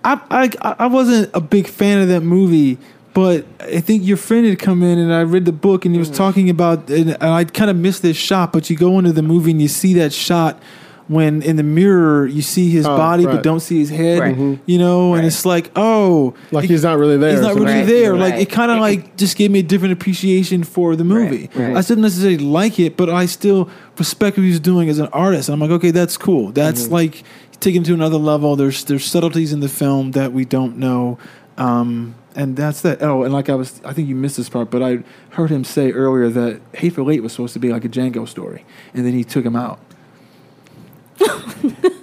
I, I I wasn't a big fan of that movie, but I think your friend had come in and I read the book and he was talking about and, and I kind of missed this shot. But you go into the movie and you see that shot when in the mirror you see his Oh, body right. but don't see his head, Right. Mhm. you know, and it's like, oh, Like it- he's not really there. He's not really Right. there. Like it kind of like just gave me a different appreciation for the movie. Right. I didn't necessarily like it, but I still respect what he's doing as an artist. And I'm like, okay, that's cool. That's Mm-hmm. like taking it to another level. There's there's subtleties in the film that we don't know. Um, and that's that. Oh, and like I was, I think you missed this part, but I heard him say earlier that Hateful Eight was supposed to be like a Django story, and then he took him out.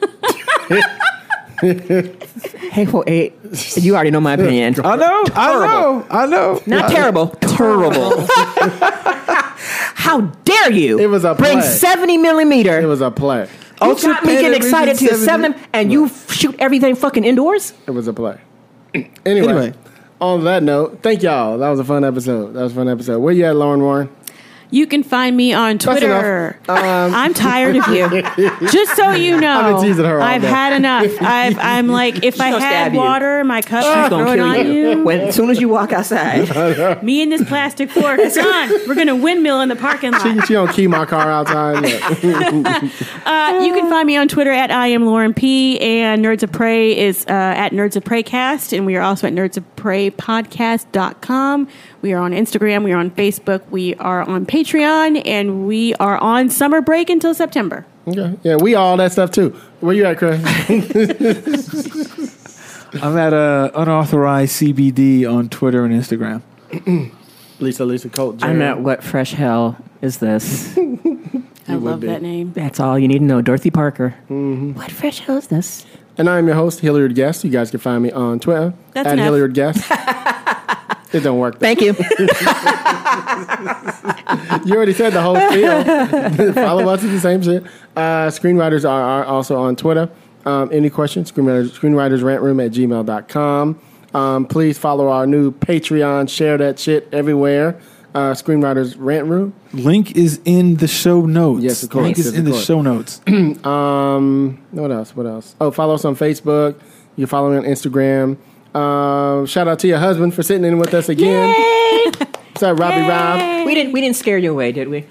Hateful Eight. You already know my opinion. I know, I know, I know. Not terrible, terrible. How dare you? It was a bring play. seventy millimeter. It was a play. you Ultra got me getting excited to 70. seven, and you f- shoot everything fucking indoors. It was a play. Anyway, Anyway. on that note, thank y'all. That was a fun episode. That was a fun episode. Where you at, Lauren Warren? You can find me on Twitter. Um, I'm tired of you. Just so you know, I've been teasing her all I've day. had enough. I've, I'm like, if I gonna had stab you. water, my cup, She's I'd gonna throw it kill on you. you. When as soon as you walk outside, Me and this plastic fork. It's on. We're gonna windmill in the parking lot. She, she don't key my car outside. Look. Uh, you can find me on Twitter at I am Lauren P. And Nerds of Prey is uh, at Nerds of Prey Cast. And we are also at Nerds of Prey Podcast.com. We are on Instagram. We are on Facebook. We are on Patreon. And we are on summer break until September. Okay. Yeah, we all that stuff too. Where you at, Chris? I'm at uh, unauthorized CBD on Twitter and Instagram. Lisa, Lisa Colt. I'm at what fresh hell is this? I love be. that name. That's all you need to know. Dorothy Parker. What fresh hell is this? And I'm your host, Hilliard Guess. You guys can find me on Twitter That's at enough. Hilliard Guess. it don't work. Thank you. You already said the whole spiel. Follow us. is the same shit. Uh, screenwriters are, are also on Twitter. Um, any questions? Screenwriters, screenwritersrantroom at gmail.com. Um, please follow our new Patreon. Share that shit everywhere. Uh, Screenwriters Rant Room. Link is in the show notes. Yes, of course. Link is Yes, in the course. show notes. Um, what else? What else? Oh, follow us on Facebook. You can follow me on Instagram. Um, shout out to your husband for sitting in with us again. What's up, Robbie Rob? we didn't. We didn't scare you away, did we?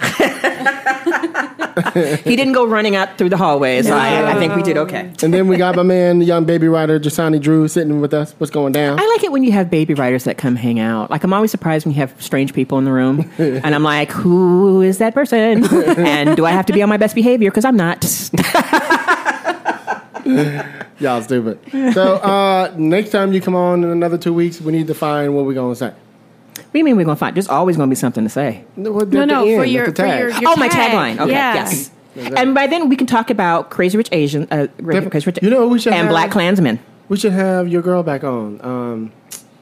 he didn't go running out through the hallway, so I, I think we did okay. And then we got my man, the young baby rider Jasani Drew, sitting with us. What's going down? I like it when you have baby riders that come hang out. Like I'm always surprised when you have strange people in the room, and I'm like, who is that person? and do I have to be on my best behavior? Because I'm not. Y'all stupid. So uh, next time you come on in another two weeks, we need to find what we're gonna say. What do you mean we're gonna find? There's always gonna be something to say. No, at No, the no, end, for at your, the for tag. your, your oh, my tag. tagline. Okay, Yeah. yes. And by then we can talk about Crazy Rich Asian, uh, Crazy Rich, You know we should and have? Black Klansmen. We should have your girl back on. Um,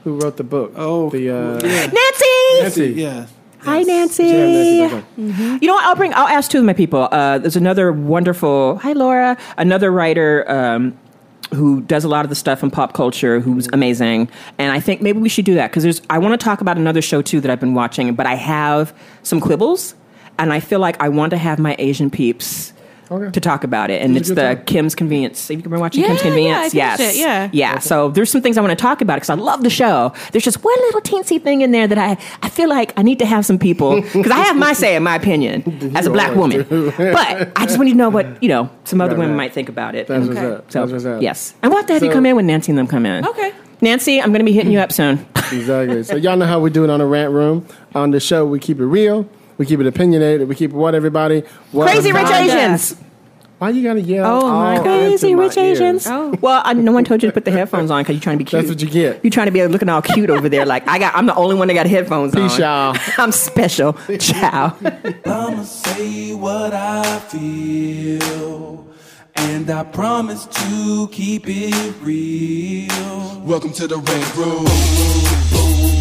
who wrote the book? Oh, the uh, yeah. Nancy. Nancy. Yeah. Hi, Nancy. Back. You know what? I'll bring. I'll ask two of my people. Uh, there's another wonderful. Hi, Laura. Another writer. Um, who does a lot of the stuff in pop culture who's amazing and i think maybe we should do that because there's i want to talk about another show too that i've been watching but i have some quibbles and i feel like i want to have my asian peeps Okay. to talk about it and It's it's a good the time. kim's convenience have you been watching Yeah, kim's yeah, convenience I yes it, yeah. yeah so there's some things i want to talk about because i love the show there's just one little teensy thing in there that i i feel like i need to have some people because i have my say in my opinion as a black woman but i just want you to know what you know some other Right, women right. might think about it That's up. so That's what's up. yes and we'll have to have you come in when nancy and them come in Okay. nancy i'm going to be hitting you up soon Exactly. So y'all know how we do it on the rant room. On the show, we keep it real. We keep it opinionated. We keep it what everybody. What crazy rich asians Why you gotta yell? Oh, my all crazy into my rich asians Oh. well I, no one told you to put the headphones on because you're trying to be cute That's what you get. you're trying to be looking all cute over there like i got i'm the only one that got headphones Peace, on y'all. i'm special ciao I'ma say what I feel. And I promise to keep it real. Welcome to the Red Room.